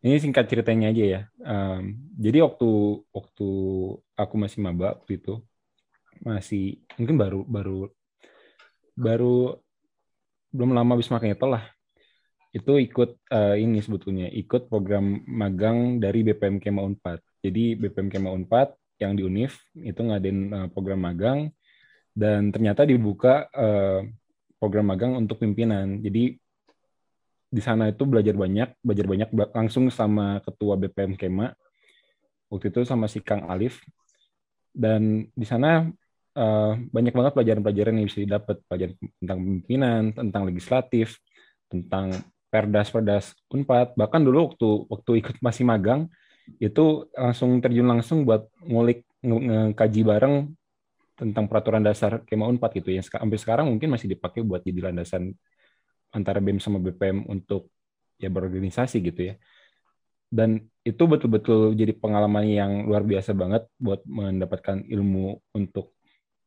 Speaker 4: Ini singkat ceritanya aja ya. Em, jadi waktu waktu aku masih maba waktu itu masih mungkin baru baru baru belum lama habis makan itu lah. Itu ikut eh, ini sebetulnya ikut program magang dari BPM Kema Unpad. Jadi BPM Kema Unpad yang di Unif itu ngadain eh, program magang dan ternyata dibuka eh, program magang untuk pimpinan. Jadi di sana itu belajar banyak, belajar banyak ba- langsung sama ketua BPM Kema. Waktu itu sama si Kang Alif. Dan di sana eh, banyak banget pelajaran-pelajaran yang bisa didapat, pelajaran tentang pimpinan, tentang legislatif, tentang perdas-perdas Unpad. Bahkan dulu waktu waktu ikut masih magang itu langsung terjun langsung buat ngulik nge- ngekaji bareng tentang peraturan dasar Kema Unpad gitu yang sampai sekarang mungkin masih dipakai buat jadi landasan antara BEM sama BPM untuk ya berorganisasi gitu ya. Dan itu betul-betul jadi pengalaman yang luar biasa banget buat mendapatkan ilmu untuk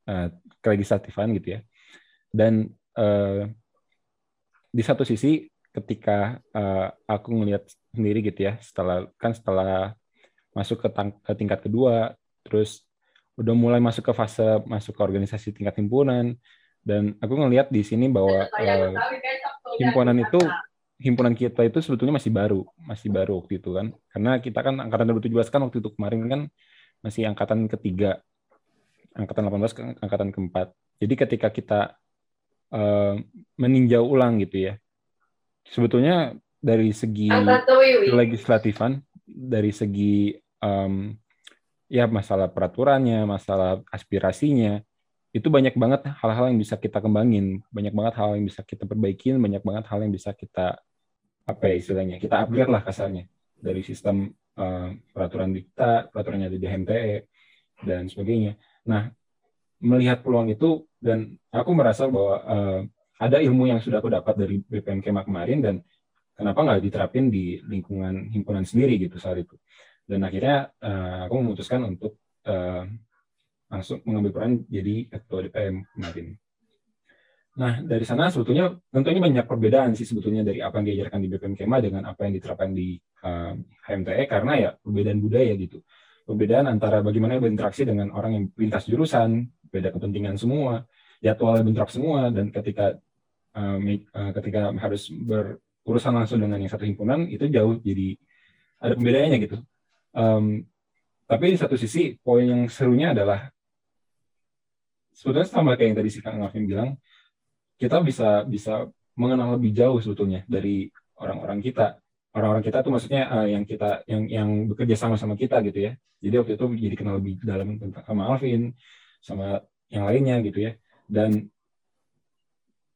Speaker 4: eh, kelegislatifan gitu ya. Dan eh, di satu sisi ketika eh, aku ngelihat sendiri gitu ya, setelah kan setelah masuk ke, tang- ke tingkat kedua, terus udah mulai masuk ke fase masuk ke organisasi tingkat himpunan, dan aku ngelihat di sini bahwa eh, himpunan itu himpunan kita itu sebetulnya masih baru, masih baru waktu itu kan. Karena kita kan angkatan 2017 kan waktu itu kemarin kan masih angkatan ketiga, angkatan 18 ke angkatan keempat. Jadi ketika kita eh, meninjau ulang gitu ya, sebetulnya dari segi legislatifan, dari segi em, ya masalah peraturannya, masalah aspirasinya, itu banyak banget hal-hal yang bisa kita kembangin, banyak banget hal yang bisa kita perbaikin, banyak banget hal yang bisa kita apa ya istilahnya, kita upgrade lah kasarnya dari sistem eh, peraturan kita, peraturan yang ada di HMTE dan sebagainya. Nah, melihat peluang itu dan aku merasa bahwa eh, ada ilmu yang sudah aku dapat dari BPM Kema kemarin dan kenapa nggak diterapin di lingkungan himpunan sendiri gitu saat itu. Dan akhirnya eh, aku memutuskan untuk eh, langsung mengambil peran jadi ketua DPM kemarin. Nah, dari sana sebetulnya tentunya banyak perbedaan sih sebetulnya dari apa yang diajarkan di BPM Kema dengan apa yang diterapkan di uh, HMTE karena ya perbedaan budaya gitu. Perbedaan antara bagaimana berinteraksi dengan orang yang lintas jurusan, beda kepentingan semua, jadwalnya bentrok semua dan ketika uh, ketika harus berurusan langsung dengan yang satu himpunan itu jauh jadi ada pembedaannya gitu. Um, tapi di satu sisi poin yang serunya adalah sebetulnya sama kayak yang tadi si Kang Alvin bilang, kita bisa bisa mengenal lebih jauh sebetulnya dari orang-orang kita. Orang-orang kita tuh maksudnya eh, yang kita yang yang bekerja sama sama kita gitu ya. Jadi waktu itu jadi kenal lebih dalam tentang sama Alvin, sama yang lainnya gitu ya. Dan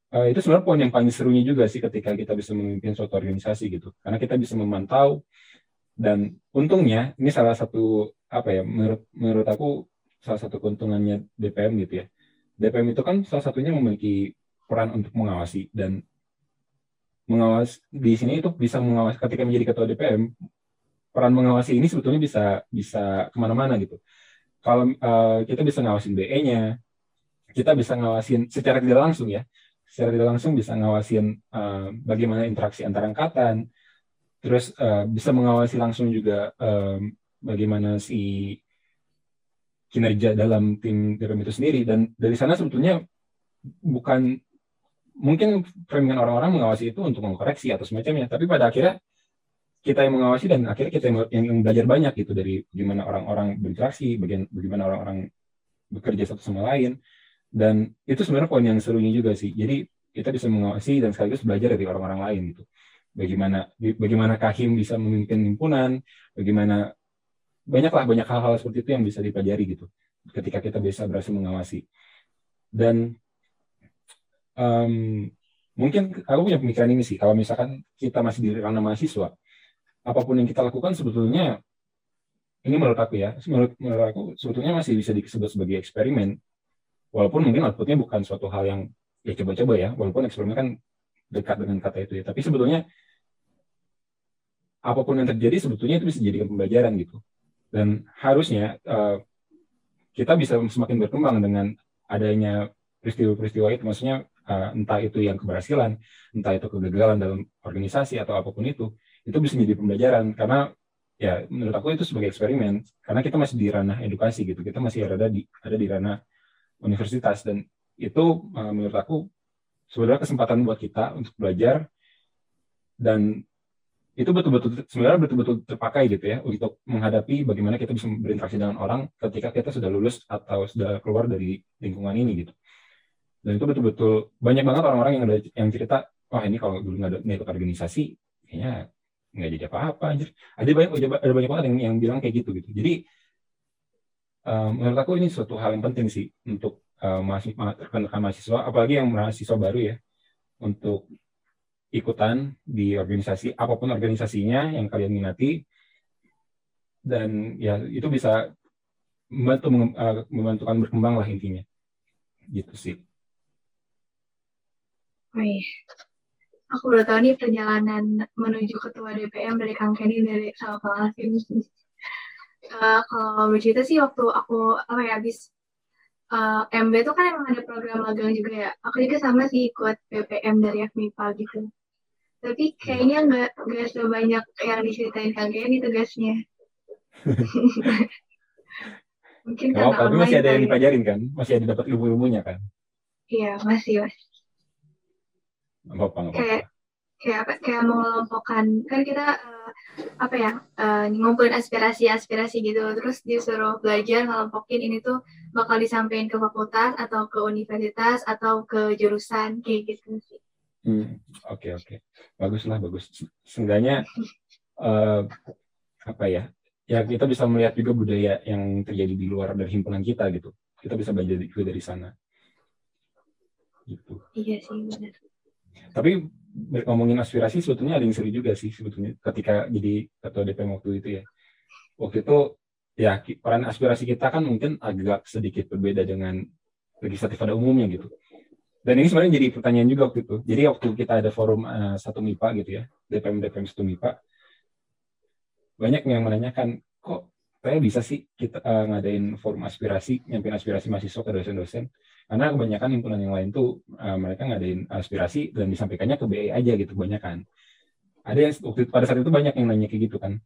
Speaker 4: eh, itu sebenarnya poin yang paling serunya juga sih ketika kita bisa memimpin suatu organisasi gitu. Karena kita bisa memantau dan untungnya ini salah satu apa ya menurut menurut aku salah satu keuntungannya DPM gitu ya. DPM itu kan salah satunya memiliki peran untuk mengawasi dan mengawas di sini itu bisa mengawasi ketika menjadi ketua DPM peran mengawasi ini sebetulnya bisa bisa ke mana-mana gitu. Kalau uh, kita bisa ngawasin BE-nya, kita bisa ngawasin secara tidak langsung ya, secara tidak langsung bisa ngawasin uh, bagaimana interaksi antar angkatan, terus uh, bisa mengawasi langsung juga um, bagaimana si kinerja dalam tim DPM itu sendiri. Dan dari sana sebetulnya bukan mungkin framingan orang-orang mengawasi itu untuk mengkoreksi atau semacamnya. Tapi pada akhirnya kita yang mengawasi dan akhirnya kita yang, belajar banyak gitu dari bagaimana orang-orang berinteraksi bagaimana orang-orang bekerja satu sama lain. Dan itu sebenarnya poin yang serunya juga sih. Jadi kita bisa mengawasi dan sekaligus belajar dari orang-orang lain gitu. Bagaimana bagaimana kahim bisa memimpin himpunan bagaimana banyaklah banyak hal-hal seperti itu yang bisa dipelajari gitu ketika kita bisa berhasil mengawasi. Dan um, mungkin aku punya pemikiran ini sih. Kalau misalkan kita masih di ranah mahasiswa apa pun yang kita lakukan sebetulnya ini menurut aku ya menurut menurut aku sebetulnya masih bisa disebut sebagai eksperimen. Walaupun mungkin outputnya bukan suatu hal yang ya coba-coba ya walaupun eksperimen kan dekat dengan kata itu ya. Tapi sebetulnya apa pun yang terjadi sebetulnya itu bisa dijadikan pembelajaran gitu. Dan harusnya uh, kita bisa semakin berkembang dengan adanya peristiwa-peristiwa itu. Maksudnya uh, entah itu yang keberhasilan entah itu kegagalan dalam organisasi atau apa pun itu itu bisa menjadi pembelajaran. Karena ya menurut aku itu sebagai eksperimen karena kita masih di ranah edukasi gitu kita masih ada di ada di ranah universitas. Dan itu uh, menurut aku sebenarnya kesempatan buat kita untuk belajar dan itu betul-betul sebenarnya betul-betul terpakai gitu ya untuk menghadapi bagaimana kita bisa berinteraksi dengan orang ketika kita sudah lulus atau sudah keluar dari lingkungan ini gitu dan itu betul-betul banyak banget orang-orang yang ada yang cerita wah ini kalau dulu nggak ikut organisasi kayaknya nggak jadi apa-apa ada banyak ada banyak banget yang, yang bilang kayak gitu gitu. Jadi um, menurut aku ini suatu hal yang penting sih untuk uh, mahasiswa rekan mahasiswa apalagi yang mahasiswa baru ya untuk ikutan di organisasi apa pun organisasinya yang kalian minati. Dan ya itu bisa membantu uh, membantukan berkembang lah intinya. Gitu sih.
Speaker 2: Wih, aku udah tahu nih perjalanan menuju ketua DPM dari Kang Kenny dari sama Kang Alvin. Uh, kalau bercerita sih waktu aku apa ya habis uh, MB itu kan emang ada program magang juga ya. Aku juga sama sih ikut BPM dari FMIPA gitu. Tapi kayaknya nggak nggak sebanyak yang diceritain Kang Kenny tugasnya.
Speaker 4: Mungkin oh, tapi masih ada yang ya. dipelajarin kan? Masih ada dapat ilmu-ilmunya kan?
Speaker 2: Iya, masih, mas.
Speaker 4: Apa, apa,
Speaker 2: kayak kayak apa kayak mengelompokkan kan kita uh, apa ya uh, ngumpulin aspirasi-aspirasi gitu terus disuruh belajar ngelompokin ini tuh bakal disampaikan ke fakultas atau ke universitas atau ke jurusan kayak gitu sih.
Speaker 4: Hmm, oke okay, oke. Okay. Bagus lah, bagus. Seenggaknya uh, apa ya? Ya kita bisa melihat juga budaya yang terjadi di luar dari himpunan kita gitu. Kita bisa belajar juga dari sana.
Speaker 2: Gitu. Iya sih benar.
Speaker 4: Tapi ngomongin aspirasi sebetulnya ada yang seru juga sih sebetulnya ketika jadi ketua DPM waktu itu ya. Waktu itu ya peran aspirasi kita kan mungkin agak sedikit berbeda dengan legislatif pada umumnya gitu. Dan ini sebenarnya jadi pertanyaan juga waktu itu. Jadi waktu kita ada forum uh, satu MIPA gitu ya, DPM DPM satu MIPA, banyak yang menanyakan kok saya bisa sih kita uh, ngadain forum aspirasi, nyampein aspirasi mahasiswa ke dosen-dosen karena kebanyakan himpunan yang lain tuh uh, mereka ngadain aspirasi dan disampaikannya ke BE aja gitu kebanyakan. Ada yang waktu pada saat itu banyak yang nanya kayak gitu kan.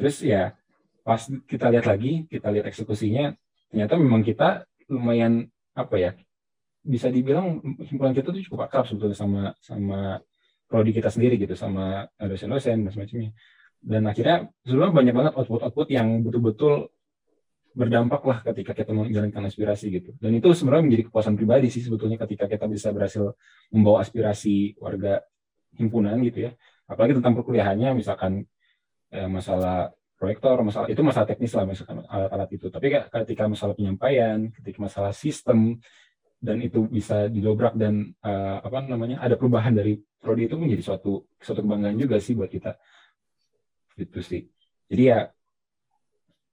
Speaker 4: Terus ya pas kita lihat lagi kita lihat eksekusinya ternyata memang kita lumayan apa ya bisa dibilang himpunan kita tuh cukup akrab sebetulnya sama sama prodi kita sendiri gitu sama dosen-dosen dan semacamnya dan akhirnya sebenarnya banyak banget output-output yang betul-betul berdampak lah ketika kita menjalankan aspirasi gitu. Dan itu sebenarnya menjadi kepuasan pribadi sih sebetulnya ketika kita bisa berhasil membawa aspirasi warga himpunan gitu ya. Apalagi tentang perkuliahannya misalkan eh, masalah proyektor, masalah itu masalah teknis lah misalkan alat-alat itu. Tapi ketika masalah penyampaian, ketika masalah sistem dan itu bisa didobrak dan uh, apa namanya ada perubahan dari prodi itu menjadi suatu suatu kebanggaan juga sih buat kita. Itu sih. Jadi ya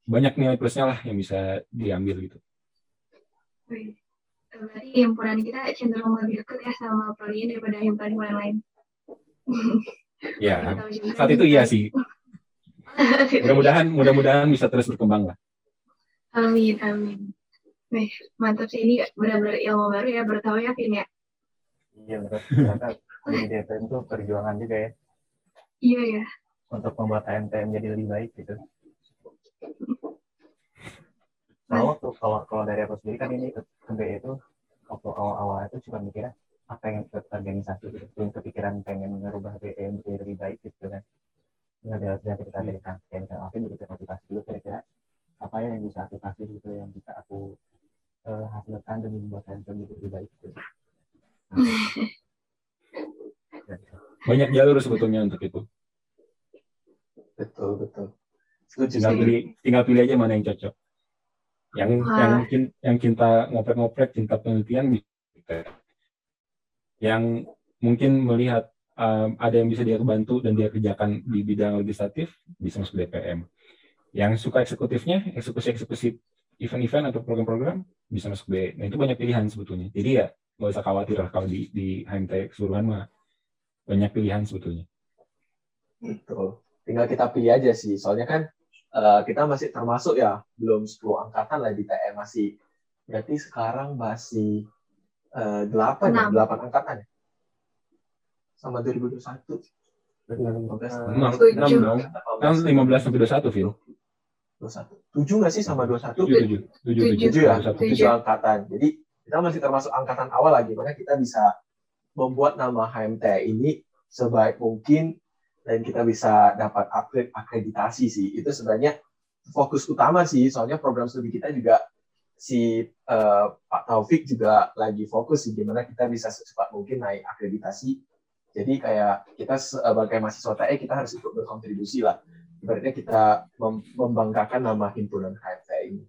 Speaker 4: banyak nilai plusnya lah yang bisa diambil gitu.
Speaker 2: Wih, Berarti himpunan kita cenderung lebih dekat ya sama Prodian daripada himpunan-himpunan lain.
Speaker 4: Ya, saat itu iya sih. Mudah-mudahan mudah-mudahan bisa terus berkembang lah.
Speaker 2: Amin, amin. Wih, mantap sih ini benar-benar ilmu baru ya, baru tahu ya, Vin ya.
Speaker 1: Iya betul. Ternyata di DPM itu perjuangan juga ya
Speaker 2: Iya ya.
Speaker 1: untuk membuat AMTM jadi lebih baik gitu. Nah, waktu kalau kalau dari aku sendiri kan ini BE itu waktu awal-awal itu cuma mikirnya apa yang ikut organisasi gitu. Belum kepikiran pengen merubah BE menjadi lebih baik gitu kan. Nggak ada dari kita dari kan, kayak kan aku juga motivasi dulu kira-kira apa ya yang bisa aku kasih gitu yang bisa aku eh, hasilkan demi membuat jadi lebih baik gitu.
Speaker 4: Banyak jalur sebetulnya untuk itu.
Speaker 3: Betul, betul. Setuju
Speaker 4: Tinggal pilih tinggal pilih aja mana yang cocok. Yang
Speaker 2: Wah.
Speaker 4: yang cin- yang cinta ngoprek-ngoprek, cinta penelitian bisa. Yang mungkin melihat um, ada yang bisa dia bantu dan dia kerjakan di bidang legislatif bisa masuk DPM. Yang suka eksekutifnya, eksekusi-eksekusi event-event atau program-program bisa masuk B. Nah itu banyak pilihan sebetulnya. Jadi ya nggak usah khawatir lah kalau di di HMT keseluruhan mah banyak pilihan sebetulnya.
Speaker 3: Betul. Tinggal kita pilih aja sih. Soalnya kan eh, kita masih termasuk ya belum 10 angkatan lah di TM masih. Berarti sekarang masih eh, 8 ya,
Speaker 2: Enam.
Speaker 3: 8 angkatan ya. Sama 2021.
Speaker 1: berarti yang
Speaker 3: 15.
Speaker 4: Enam, dong. Kan 15 sampai 21, Phil.
Speaker 3: 21. 7 nggak sih sama 21?
Speaker 4: 7, 7, 7, 7,
Speaker 3: 7 ya,
Speaker 4: 21.
Speaker 2: Tujuh.
Speaker 3: 7 angkatan. Jadi kita masih termasuk angkatan awal lagi, mana kita bisa membuat nama HMT ini sebaik mungkin dan kita bisa dapat upgrade akreditasi sih. Itu sebenarnya fokus utama sih, soalnya program studi kita juga si eh, Pak Taufik juga lagi fokus sih gimana kita bisa secepat mungkin naik akreditasi. Jadi kayak kita sebagai mahasiswa TE kita harus ikut berkontribusi lah. Ibaratnya kita mem- membanggakan nama himpunan HMT ini.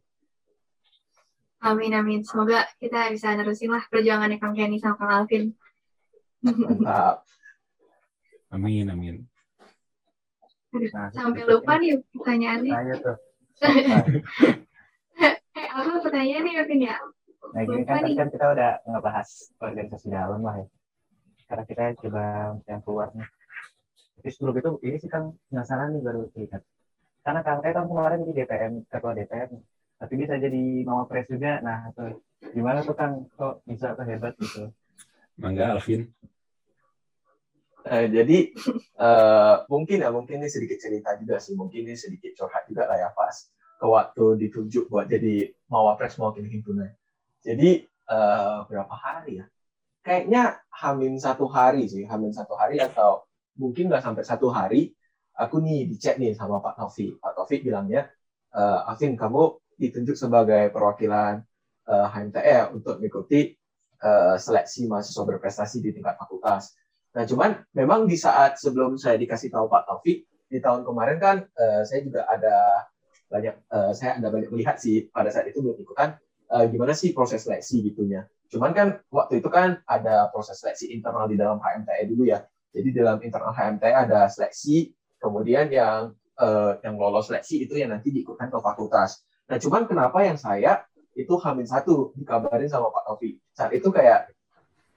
Speaker 2: Amin, amin. Semoga kita bisa nerusin lah perjuangannya Kang Kenny sama Kang Alvin.
Speaker 3: Mantap.
Speaker 4: Amin, amin.
Speaker 1: Nah,
Speaker 2: Sampai lupa nih pertanyaannya.
Speaker 1: Nah, iya tuh.
Speaker 2: Eh, apa pertanyaan nih, Alvin ya?
Speaker 1: Nah, gini kan tadi kan kita udah ngebahas organisasi dalam lah ya. Sekarang kita coba yang keluar nih. Tapi sebelum itu, ini sih kan penasaran nih baru ingat. Karena Kang Teh kan kemarin di DPM, ketua DPM. Tapi bisa jadi mama pres juga. Nah, tuh, gimana tuh Kang? Kok bisa tuh hebat gitu?
Speaker 4: Mangga, Alvin.
Speaker 3: Eh, jadi eh, mungkin ya mungkin ini sedikit cerita juga sih mungkin ini sedikit curhat juga lah ya pas ke waktu ditunjuk buat jadi mawapres mewakili himpunan. Jadi eh, berapa hari ya? Kayaknya hamin satu hari sih hamin satu hari atau mungkin nggak sampai satu hari aku nih dicek nih sama Pak Taufik. Pak Taufik bilangnya eh Afin kamu ditunjuk sebagai perwakilan eh, HMTE untuk mengikuti eh, seleksi mahasiswa berprestasi di tingkat fakultas Nah, cuman memang di saat sebelum saya dikasih tahu Pak Taufik di tahun kemarin kan eh, saya juga ada banyak eh, saya ada banyak melihat sih pada saat itu belum ikutan eh, gimana sih proses seleksi gitunya. Cuman kan waktu itu kan ada proses seleksi internal di dalam HMTE dulu ya. Jadi dalam internal HMTE ada seleksi, kemudian yang eh, yang lolos seleksi itu yang nanti diikutkan ke fakultas. Nah, cuman kenapa yang saya itu hamin satu dikabarin sama Pak Taufik. Saat itu kayak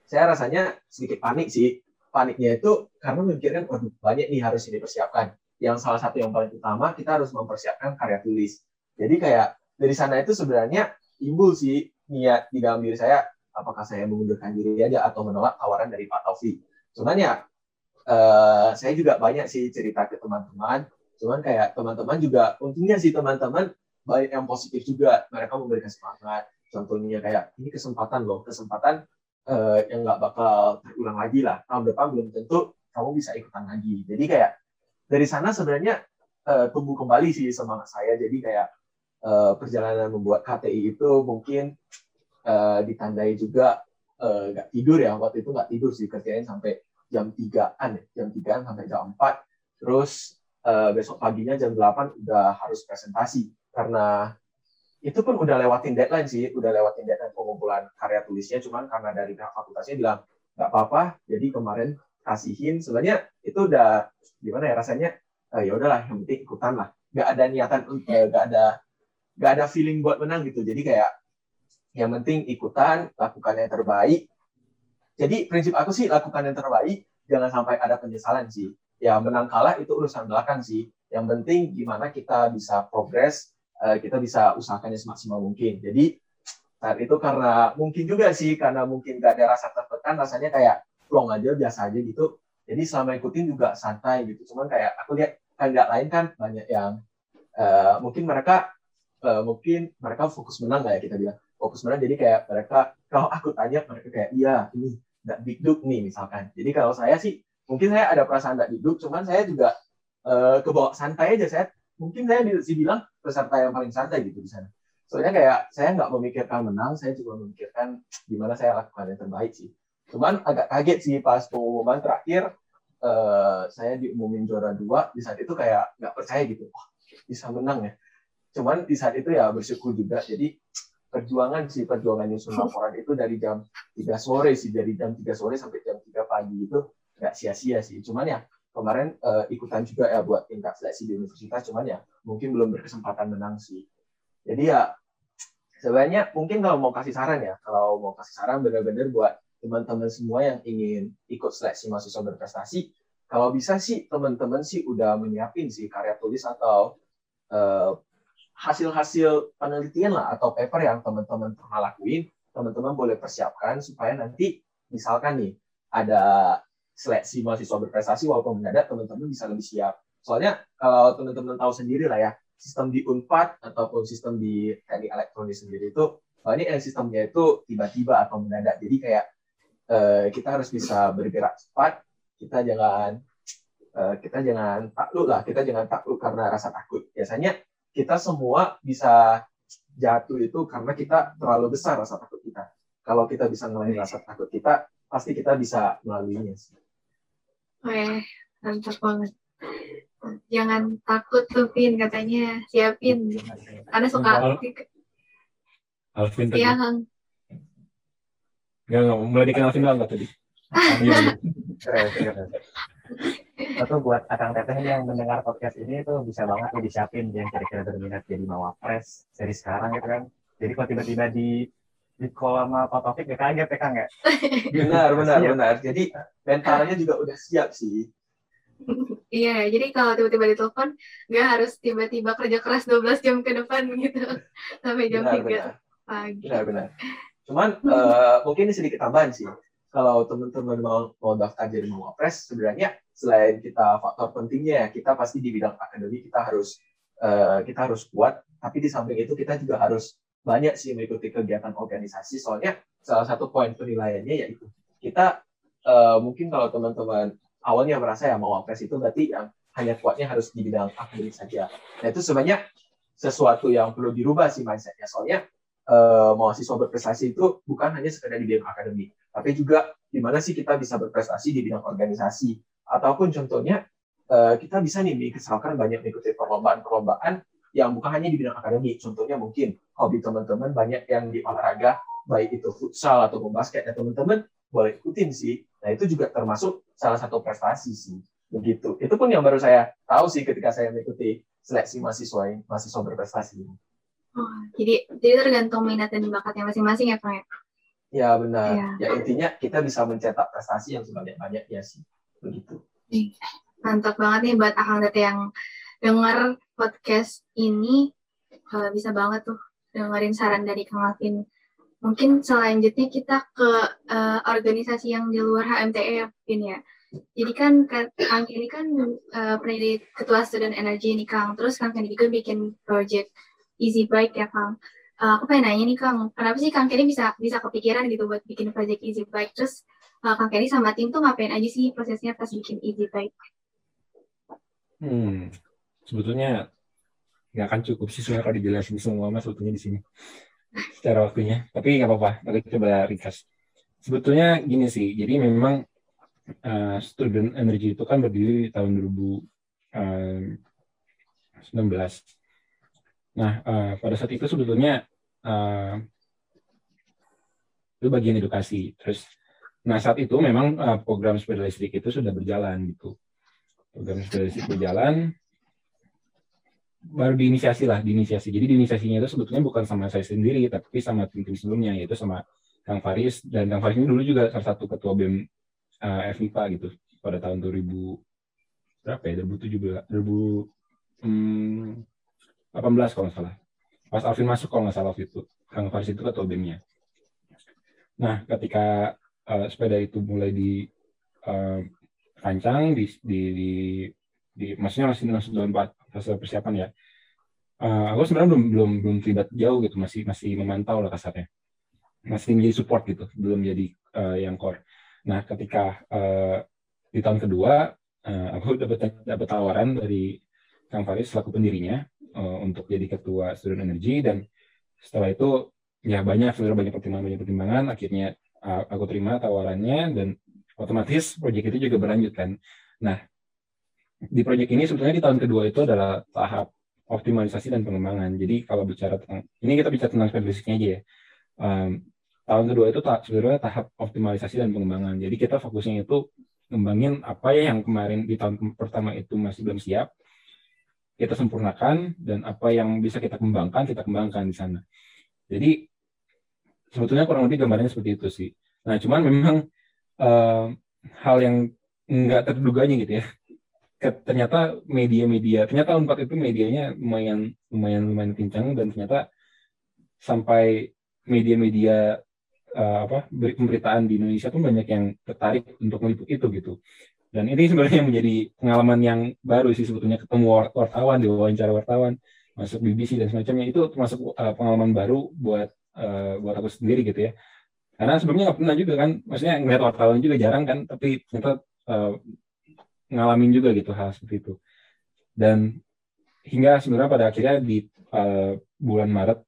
Speaker 3: saya rasanya sedikit panik sih paniknya itu karena memikirkan waduh banyak nih harus dipersiapkan. Yang salah satu yang paling utama kita harus mempersiapkan karya tulis. Jadi kayak dari sana itu sebenarnya timbul sih niat di dalam diri saya apakah saya mengundurkan diri aja atau menolak tawaran dari Pak Taufik. Cuman ya eh, saya juga banyak sih cerita ke teman-teman. Cuman kayak teman-teman juga untungnya sih teman-teman banyak yang positif juga. Mereka memberikan semangat. Contohnya kayak ini kesempatan loh, kesempatan eh, yang nggak bakal terulang lagi lah. Tahun depan belum tentu kamu bisa ikutan lagi. Jadi kayak dari sana sebenarnya eh, tumbuh kembali sih semangat saya. Jadi kayak eh, perjalanan membuat KTI itu mungkin eh, ditandai juga nggak tidur ya. Waktu itu nggak tidur sih kerjain sampai jam 3-an ya. Jam 3-an sampai jam 4. Terus eh, besok paginya jam 8 udah harus presentasi. Karena itu pun udah lewatin deadline sih, udah lewatin deadline pengumpulan karya tulisnya, cuman karena dari pihak fakultasnya bilang nggak apa-apa, jadi kemarin kasihin, sebenarnya itu udah gimana ya rasanya, eh, ya udahlah yang penting ikutan lah, nggak ada niatan, eh, nggak ada nggak ada feeling buat menang gitu. Jadi kayak yang penting ikutan lakukan yang terbaik. Jadi prinsip aku sih lakukan yang terbaik jangan sampai ada penyesalan sih. Ya menang kalah itu urusan belakang sih. Yang penting gimana kita bisa progres eh, kita bisa usahakannya semaksimal mungkin. Jadi saat itu karena mungkin juga sih karena mungkin gak ada rasa tertekan rasanya kayak plong aja biasa aja gitu. Jadi selama ikutin juga santai gitu. Cuman kayak aku lihat kan nggak lain kan banyak yang uh, mungkin mereka uh, mungkin mereka fokus menang kayak kita bilang? Fokus menang jadi kayak mereka kalau aku tanya mereka kayak iya ini nggak big duk nih misalkan. Jadi kalau saya sih mungkin saya ada perasaan nggak big duk cuman saya juga uh, kebawa santai aja saya mungkin saya bilang peserta yang paling santai gitu di sana. Soalnya kayak saya nggak memikirkan menang saya juga memikirkan gimana saya lakukan yang terbaik sih. Cuman agak kaget sih pas pengumuman terakhir uh, saya diumumin juara dua di saat itu kayak nggak percaya gitu. Wah bisa menang ya. Cuman di saat itu ya bersyukur juga. Jadi perjuangan sih perjuangan nyusun laporan itu dari jam 3 sore sih. Dari jam 3 sore sampai jam 3 pagi itu nggak sia-sia sih. Cuman ya kemarin uh, ikutan juga ya buat tingkat seleksi di universitas cuman ya mungkin belum berkesempatan menang sih. Jadi ya sebenarnya mungkin kalau mau kasih saran ya, kalau mau kasih saran benar-benar buat teman-teman semua yang ingin ikut seleksi mahasiswa berprestasi, kalau bisa sih teman-teman sih udah menyiapin sih karya tulis atau eh, hasil-hasil penelitian lah atau paper yang teman-teman pernah lakuin, teman-teman boleh persiapkan supaya nanti misalkan nih ada seleksi mahasiswa berprestasi walaupun mendadak teman-teman bisa lebih siap. Soalnya kalau teman-teman tahu sendiri lah ya, sistem di Unpad ataupun sistem di teknik elektronik sendiri itu oh ini eh, sistemnya itu tiba-tiba atau mendadak jadi kayak eh, kita harus bisa bergerak cepat kita jangan eh, kita jangan takluk lah kita jangan takluk karena rasa takut biasanya kita semua bisa jatuh itu karena kita terlalu besar rasa takut kita kalau kita bisa ngelain rasa takut kita pasti kita bisa melaluinya sih.
Speaker 2: Oke, mantap banget. Jangan takut tuh Pin katanya. Siapin. Karena suka
Speaker 4: Alvin. Tadi. Iya Kang Enggak, enggak, mulai dikenal Alvin enggak tadi?
Speaker 1: Atau buat akang teteh yang mendengar podcast ini tuh bisa banget nih disiapin yang kira-kira berminat jadi mawapres dari sekarang gitu kan. Jadi kalau tiba-tiba di di kolam Pak Taufik ya kaget ya Kang ya.
Speaker 3: Benar, benar, benar. Jadi mentalnya juga udah siap sih.
Speaker 2: Iya, jadi kalau tiba-tiba ditelepon, nggak harus tiba-tiba kerja keras 12 jam ke depan gitu, sampai jam benar, 3 benar. pagi.
Speaker 3: Benar-benar. Cuman uh, mungkin ini sedikit tambahan sih. Kalau teman-teman mau, mau daftar jadi mau pres, sebenarnya selain kita faktor pentingnya, kita pasti di bidang akademik kita harus uh, kita harus kuat. Tapi di samping itu kita juga harus banyak sih mengikuti kegiatan organisasi. Soalnya salah satu poin penilaiannya yaitu kita uh, mungkin kalau teman-teman awalnya merasa ya mau wapres itu berarti yang hanya kuatnya harus di bidang akademik saja. Nah itu sebenarnya sesuatu yang perlu dirubah sih mindsetnya. Soalnya eh, mahasiswa berprestasi itu bukan hanya sekedar di bidang akademik, tapi juga di mana sih kita bisa berprestasi di bidang organisasi. Ataupun contohnya eh, kita bisa nih misalkan banyak mengikuti perlombaan-perlombaan yang bukan hanya di bidang akademik. Contohnya mungkin hobi teman-teman banyak yang di olahraga, baik itu futsal atau basket, ya teman-teman boleh ikutin sih. Nah itu juga termasuk salah satu prestasi sih. Begitu. Itu pun yang baru saya tahu sih ketika saya mengikuti seleksi mahasiswa mahasiswa berprestasi
Speaker 2: oh, jadi jadi tergantung minat dan bakatnya masing-masing ya Pak ya?
Speaker 3: Ya benar. Ya. ya intinya kita bisa mencetak prestasi yang sebanyak-banyaknya sih. Begitu.
Speaker 2: Mantap banget nih buat akang yang dengar podcast ini uh, bisa banget tuh dengerin saran dari Kang Alvin mungkin selanjutnya kita ke uh, organisasi yang di luar HMTE ya, Pin ya. Jadi kan Kang ini kan uh, ketua student energy nih Kang. Terus Kang Kenny juga bikin project Easy Bike ya Kang. Uh, aku pengen nanya nih Kang, kenapa sih Kang Kenny bisa bisa kepikiran gitu buat bikin project Easy Bike? Terus uh, Kang Kenny sama tim tuh ngapain aja sih prosesnya pas bikin Easy Bike?
Speaker 4: Hmm, sebetulnya nggak akan cukup sih sebenarnya kalau dijelasin semua mas sebetulnya di sini secara waktunya. Tapi nggak apa-apa, aku coba ringkas. Sebetulnya gini sih, jadi memang uh, student energy itu kan berdiri di tahun 2019. Eh, nah, uh, pada saat itu sebetulnya uh, itu bagian edukasi. Terus, nah saat itu memang uh, program sepeda listrik itu sudah berjalan gitu. Program sepeda listrik berjalan, baru diinisiasi lah, diinisiasi. Jadi diinisiasinya itu sebetulnya bukan sama saya sendiri, tapi sama tim-tim sebelumnya, yaitu sama Kang Faris. Dan Kang Faris ini dulu juga salah satu ketua BEM uh, FIPA gitu, pada tahun 2000, berapa ya, 2017, 2018 kalau nggak salah. Pas Alvin masuk kalau nggak salah waktu itu. Kang Faris itu ketua BEM-nya. Nah, ketika uh, sepeda itu mulai di uh, rancang, di, di, di, di maksudnya masih masuk dalam fase persiapan ya. Uh, aku sebenarnya belum belum belum terlibat jauh gitu, masih masih memantau lah kasarnya, masih menjadi support gitu, belum jadi uh, yang core. Nah, ketika uh, di tahun kedua, uh, aku dapat dapat tawaran dari Kang Faris selaku pendirinya uh, untuk jadi ketua Student Energy. Dan setelah itu ya banyak sebenarnya banyak pertimbangan banyak pertimbangan. Akhirnya uh, aku terima tawarannya dan otomatis proyek itu juga berlanjut kan. Nah di proyek ini sebetulnya di tahun kedua itu adalah tahap optimalisasi dan pengembangan jadi kalau bicara tentang ini kita bicara tentang spesifiknya aja ya um, tahun kedua itu ta sebenarnya tahap optimalisasi dan pengembangan jadi kita fokusnya itu ngembangin apa ya yang kemarin di tahun pertama itu masih belum siap kita sempurnakan dan apa yang bisa kita kembangkan kita kembangkan di sana jadi sebetulnya kurang lebih gambarnya seperti itu sih. Nah, cuman memang uh, hal yang nggak terduganya gitu ya. Ternyata media-media, ternyata Unpad itu medianya lumayan lumayan lumayan kencang dan ternyata sampai media-media uh, apa pemberitaan di Indonesia pun banyak yang tertarik untuk meliput itu gitu. Dan ini sebenarnya menjadi pengalaman yang baru sih sebetulnya ketemu wartawan, diwawancara wartawan masuk BBC dan semacamnya itu termasuk uh, pengalaman baru buat uh, buat aku sendiri gitu ya karena sebelumnya nggak pernah juga kan maksudnya ngeliat wartawan juga jarang kan tapi ternyata uh, ngalamin juga gitu hal seperti itu dan hingga sebenarnya pada akhirnya di uh, bulan Maret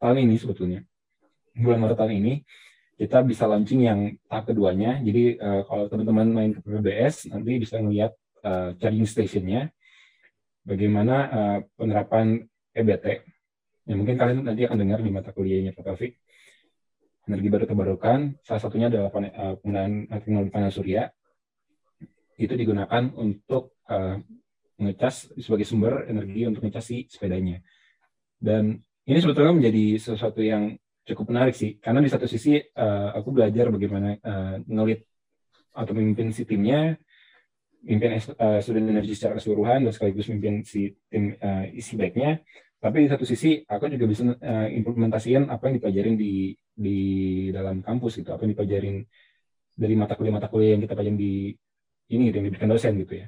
Speaker 4: tahun ini sebetulnya bulan Maret tahun ini kita bisa launching yang tahap keduanya jadi uh, kalau teman-teman main ke PBS nanti bisa ngeliat uh, charging stationnya bagaimana uh, penerapan EBT. Ya, mungkin kalian nanti akan dengar di mata kuliahnya Pak Taufik. Energi baru terbarukan, salah satunya adalah eh, penggunaan teknologi panel surya. Itu digunakan untuk uh, ngecas sebagai sumber energi untuk ngecas si sepedanya. Dan ini sebetulnya menjadi sesuatu yang cukup menarik sih, karena di satu sisi uh, aku belajar bagaimana uh, ngelit atau memimpin si timnya, mimpin uh, student energi secara keseluruhan dan sekaligus mimpin si tim uh, isi baiknya tapi di satu sisi aku juga bisa uh, implementasikan apa yang dipelajarin di di dalam kampus gitu apa yang dipelajarin dari mata kuliah mata kuliah yang kita pelajari di ini gitu, yang diberikan dosen gitu ya.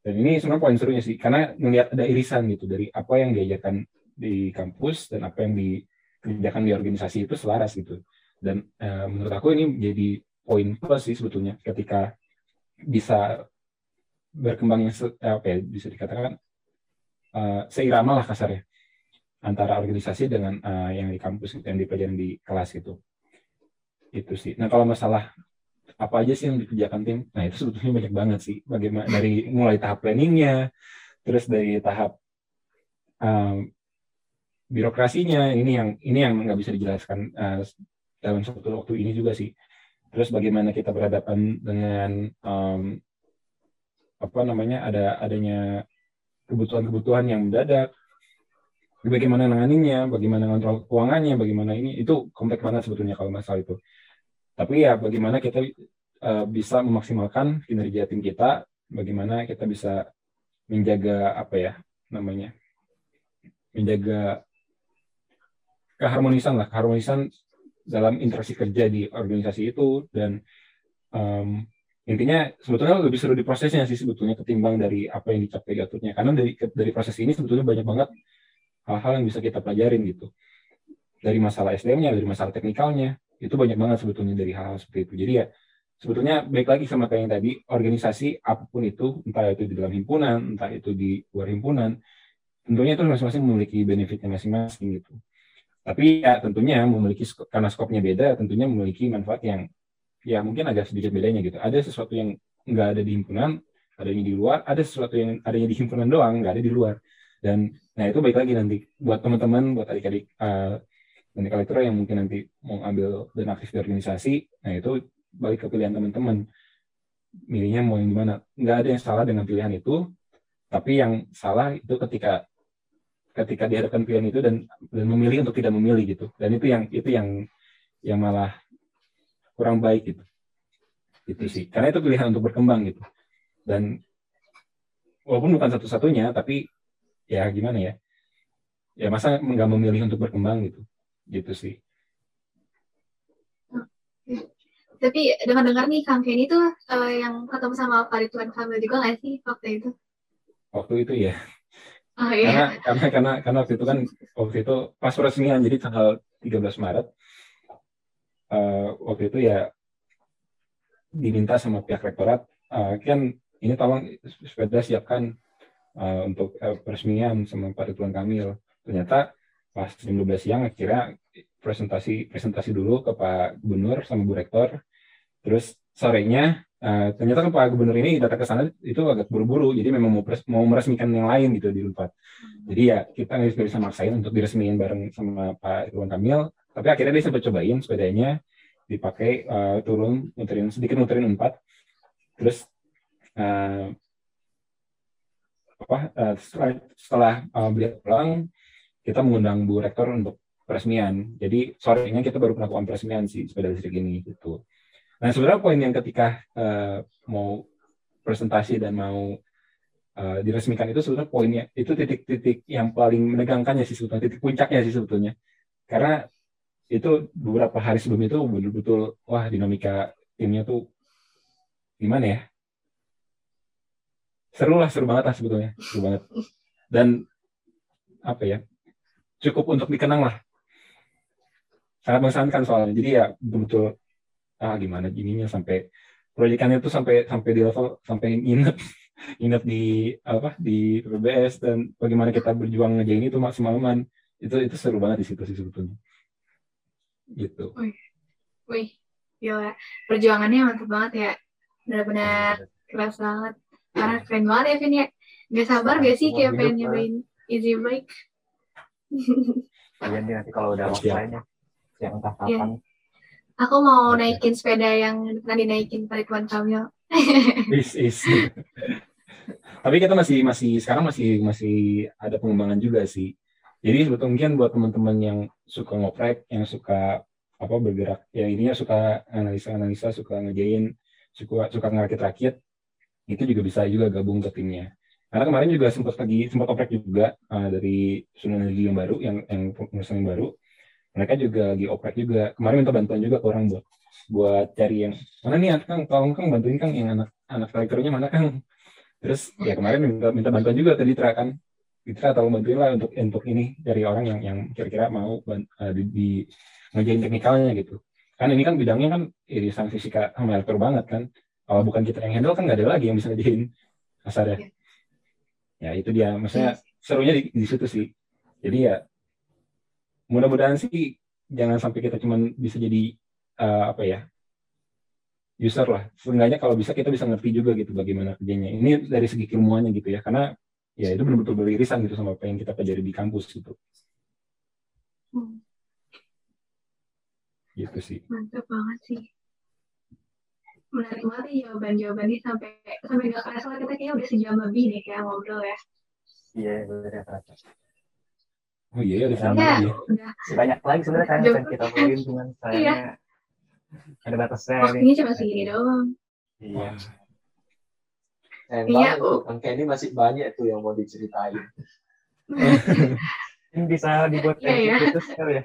Speaker 4: Dan ini sebenarnya poin serunya sih karena melihat ada irisan gitu dari apa yang diajarkan di kampus dan apa yang dikerjakan di organisasi itu selaras gitu. Dan uh, menurut aku ini menjadi poin plus sih sebetulnya ketika bisa berkembangnya eh, apa ya bisa dikatakan uh, seirama lah kasarnya antara organisasi dengan uh, yang di kampus yang dipelajari di kelas itu itu sih. Nah kalau masalah apa aja sih yang dikerjakan tim? Nah itu sebetulnya banyak banget sih. Bagaimana dari mulai tahap planningnya terus dari tahap um, birokrasinya ini yang ini yang nggak bisa dijelaskan uh, dalam satu waktu ini juga sih. Terus bagaimana kita berhadapan dengan um, apa namanya ada adanya kebutuhan-kebutuhan yang mendadak bagaimana nanganinya bagaimana kontrol keuangannya bagaimana ini itu kompleks banget sebetulnya kalau masalah itu tapi ya bagaimana kita uh, bisa memaksimalkan kinerja tim kita bagaimana kita bisa menjaga apa ya namanya menjaga keharmonisan lah keharmonisan dalam interaksi kerja di organisasi itu. Dan um, intinya sebetulnya lebih seru di prosesnya sih sebetulnya ketimbang dari apa yang dicapai gaturnya karena dari dari proses ini sebetulnya banyak banget hal-hal yang bisa kita pelajarin gitu. Dari masalah SDM-nya dari masalah teknikalnya itu banyak banget sebetulnya dari hal-hal seperti itu jadi ya sebetulnya baik lagi sama kayak yang tadi organisasi apa pun itu entah itu di dalam himpunan entah itu di luar himpunan tentunya itu masing-masing memiliki benefitnya masing-masing gitu tapi ya tentunya memiliki karena skopnya beda tentunya memiliki manfaat yang ya mungkin agak sedikit bedanya gitu. Ada sesuatu yang nggak ada di himpunan, adanya di luar, ada sesuatu yang adanya di himpunan doang, nggak ada di luar. Dan nah itu baik lagi nanti buat teman-teman, buat adik-adik uh, dan kolektor yang mungkin nanti mau ambil dan aktif di organisasi, nah itu balik ke pilihan teman-teman. Milihnya mau yang gimana? Nggak ada yang salah dengan pilihan itu, tapi yang salah itu ketika ketika dihadapkan pilihan itu dan dan memilih untuk tidak memilih gitu. Dan itu yang itu yang yang malah kurang baik gitu. Itu sih. Karena itu pilihan untuk berkembang gitu. Dan walaupun bukan satu-satunya tapi ya gimana ya? Ya masa nggak memilih untuk berkembang gitu gitu sih
Speaker 2: tapi dengar-dengar nih Kang Kenny tuh uh, yang ketemu sama Pak Ridwan Kamil juga nggak sih waktu itu
Speaker 4: waktu itu ya
Speaker 2: oh, iya.
Speaker 4: karena karena karena karena waktu itu kan waktu itu pas peresmian jadi tanggal 13 Maret uh, waktu itu ya diminta sama pihak rektorat uh, kan ini tolong sepeda siapkan uh, untuk uh, peresmian sama Pak Ridwan Kamil. Ternyata pas jam 12 siang akhirnya presentasi presentasi dulu ke Pak Gubernur sama Bu Rektor. Terus sorenya uh, ternyata kan Pak Gubernur ini datang ke sana itu agak buru-buru, jadi memang mau, pres, mau meresmikan yang lain gitu di Unpad. Jadi ya kita nggak bisa maksain untuk diresmikan bareng sama Pak Ridwan Kamil. Tapi akhirnya dia sempat cobain sepedanya dipakai uh, turun muterin sedikit muterin empat terus uh, apa uh, setelah, setelah uh, beliau pulang kita mengundang Bu Rektor untuk peresmian. Jadi sorenya kita baru melakukan peresmian sih sepeda listrik ini gitu. Nah sebenarnya poin yang ketika uh, mau presentasi dan mau uh, diresmikan itu sebetulnya poinnya itu titik-titik yang paling menegangkannya sih sebetulnya titik puncaknya sih sebetulnya karena itu beberapa hari sebelum itu betul-betul wah dinamika timnya tuh gimana ya seru lah seru banget lah sebetulnya seru banget dan apa ya cukup untuk dikenang lah. Sangat mengesankan soalnya. Jadi ya betul-betul ah gimana gininya sampai proyekannya tuh sampai sampai di level sampai nginep nginep di apa di PBS dan bagaimana kita berjuang ngejain itu semalaman itu itu seru banget di situ sih sebetulnya. Gitu.
Speaker 2: Wih, wih, gila. Perjuangannya mantap banget ya, benar-benar keras banget. Karena keren banget ya Vin ya. Gak sabar gak sih kayak pengen nyobain easy bike
Speaker 1: Kalian nanti kalau udah waktunya yang entah iya. kapan.
Speaker 2: Aku mau naikin sepeda yang pernah dinaikin Pak Ridwan Kamil.
Speaker 4: Is is. Tapi kita masih masih sekarang masih masih ada pengembangan juga sih. Jadi sebetulnya mungkin buat teman-teman yang suka ngoprek yang suka apa bergerak ya ininya suka analisa-analisa suka ngejain suka suka ngerakit-rakit itu juga bisa juga gabung ke timnya. Karena kemarin juga sempat lagi sempat oprek juga uh, dari Sunan Energi yang baru, yang yang perusahaan yang baru. Mereka juga lagi oprek juga. Kemarin minta bantuan juga ke orang buat buat cari yang mana nih Kang, tolong Kang bantuin Kang yang anak anak strikernya mana Kang. Terus ya kemarin minta minta bantuan juga tadi Tra kan. Ditra tolong bantuin lah untuk untuk ini dari orang yang yang kira-kira mau uh, di, di ngejain teknikalnya gitu. Kan ini kan bidangnya kan irisan fisika sama banget kan kalau bukan kita yang handle kan nggak ada lagi yang bisa ngerjain kasar ya ya itu dia. Maksudnya serunya di, di situ sih. Jadi ya mudah-mudahan sih jangan sampai kita cuma bisa jadi uh, apa ya user lah. Seenggaknya kalau bisa kita bisa ngerti juga gitu bagaimana kerjanya. Ini dari segi ilmuannya gitu ya. Karena ya itu benar-benar beririsan gitu sama apa yang kita pelajari di kampus gitu. Hmm. gitu sih.
Speaker 2: Mantap banget sih menarik banget nih jawaban-jawabannya sampai sampai nggak kerasa kita kayaknya udah sejam lebih nih kayak ngobrol ya.
Speaker 1: Iya, benar ya
Speaker 4: Oh iya,
Speaker 1: udah sama ya, udah. Banyak lagi sebenarnya kan yang kita ngomongin cuman sayangnya iya. ada batasnya.
Speaker 2: Waktunya cuma segini doang.
Speaker 1: Iya.
Speaker 3: Sayang iya, banget kan ini masih banyak tuh yang mau diceritain.
Speaker 1: Ini bisa dibuat
Speaker 2: iya,
Speaker 1: iya. khusus kali ya.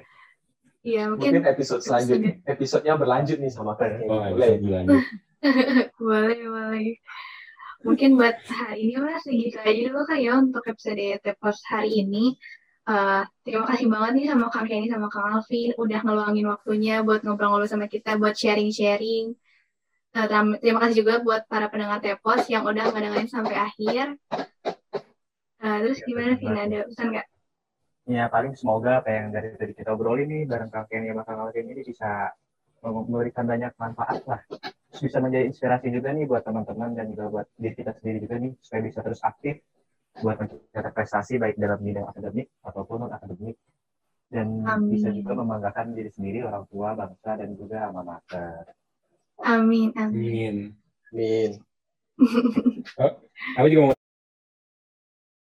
Speaker 2: Iya, mungkin,
Speaker 3: mungkin episode selanjutnya episodenya berlanjut nih sama Kak
Speaker 4: oh, boleh.
Speaker 2: boleh, boleh. Mungkin buat hari ini mas segitu aja dulu kak ya untuk episode Tepos hari ini. Uh, terima kasih banget nih sama Kang Kenny sama Kang Alvin udah ngeluangin waktunya buat ngobrol-ngobrol sama kita, buat sharing-sharing. Uh, terima kasih juga buat para pendengar Tepos yang udah ngedengerin sampai akhir. Uh, terus gimana Vina, ada pesan nggak?
Speaker 1: Ya paling semoga apa yang dari tadi kita obrolin nih bareng sama Kang Alvin ini bisa memberikan banyak manfaat lah bisa menjadi inspirasi juga nih buat teman-teman dan juga buat diri kita sendiri juga nih supaya bisa terus aktif buat mencapai prestasi baik dalam bidang akademik ataupun non akademik dan Amin. bisa juga membanggakan diri sendiri orang tua bangsa dan juga alma mater.
Speaker 2: Amin
Speaker 4: amin.
Speaker 3: Amin.
Speaker 4: oh, aku juga mau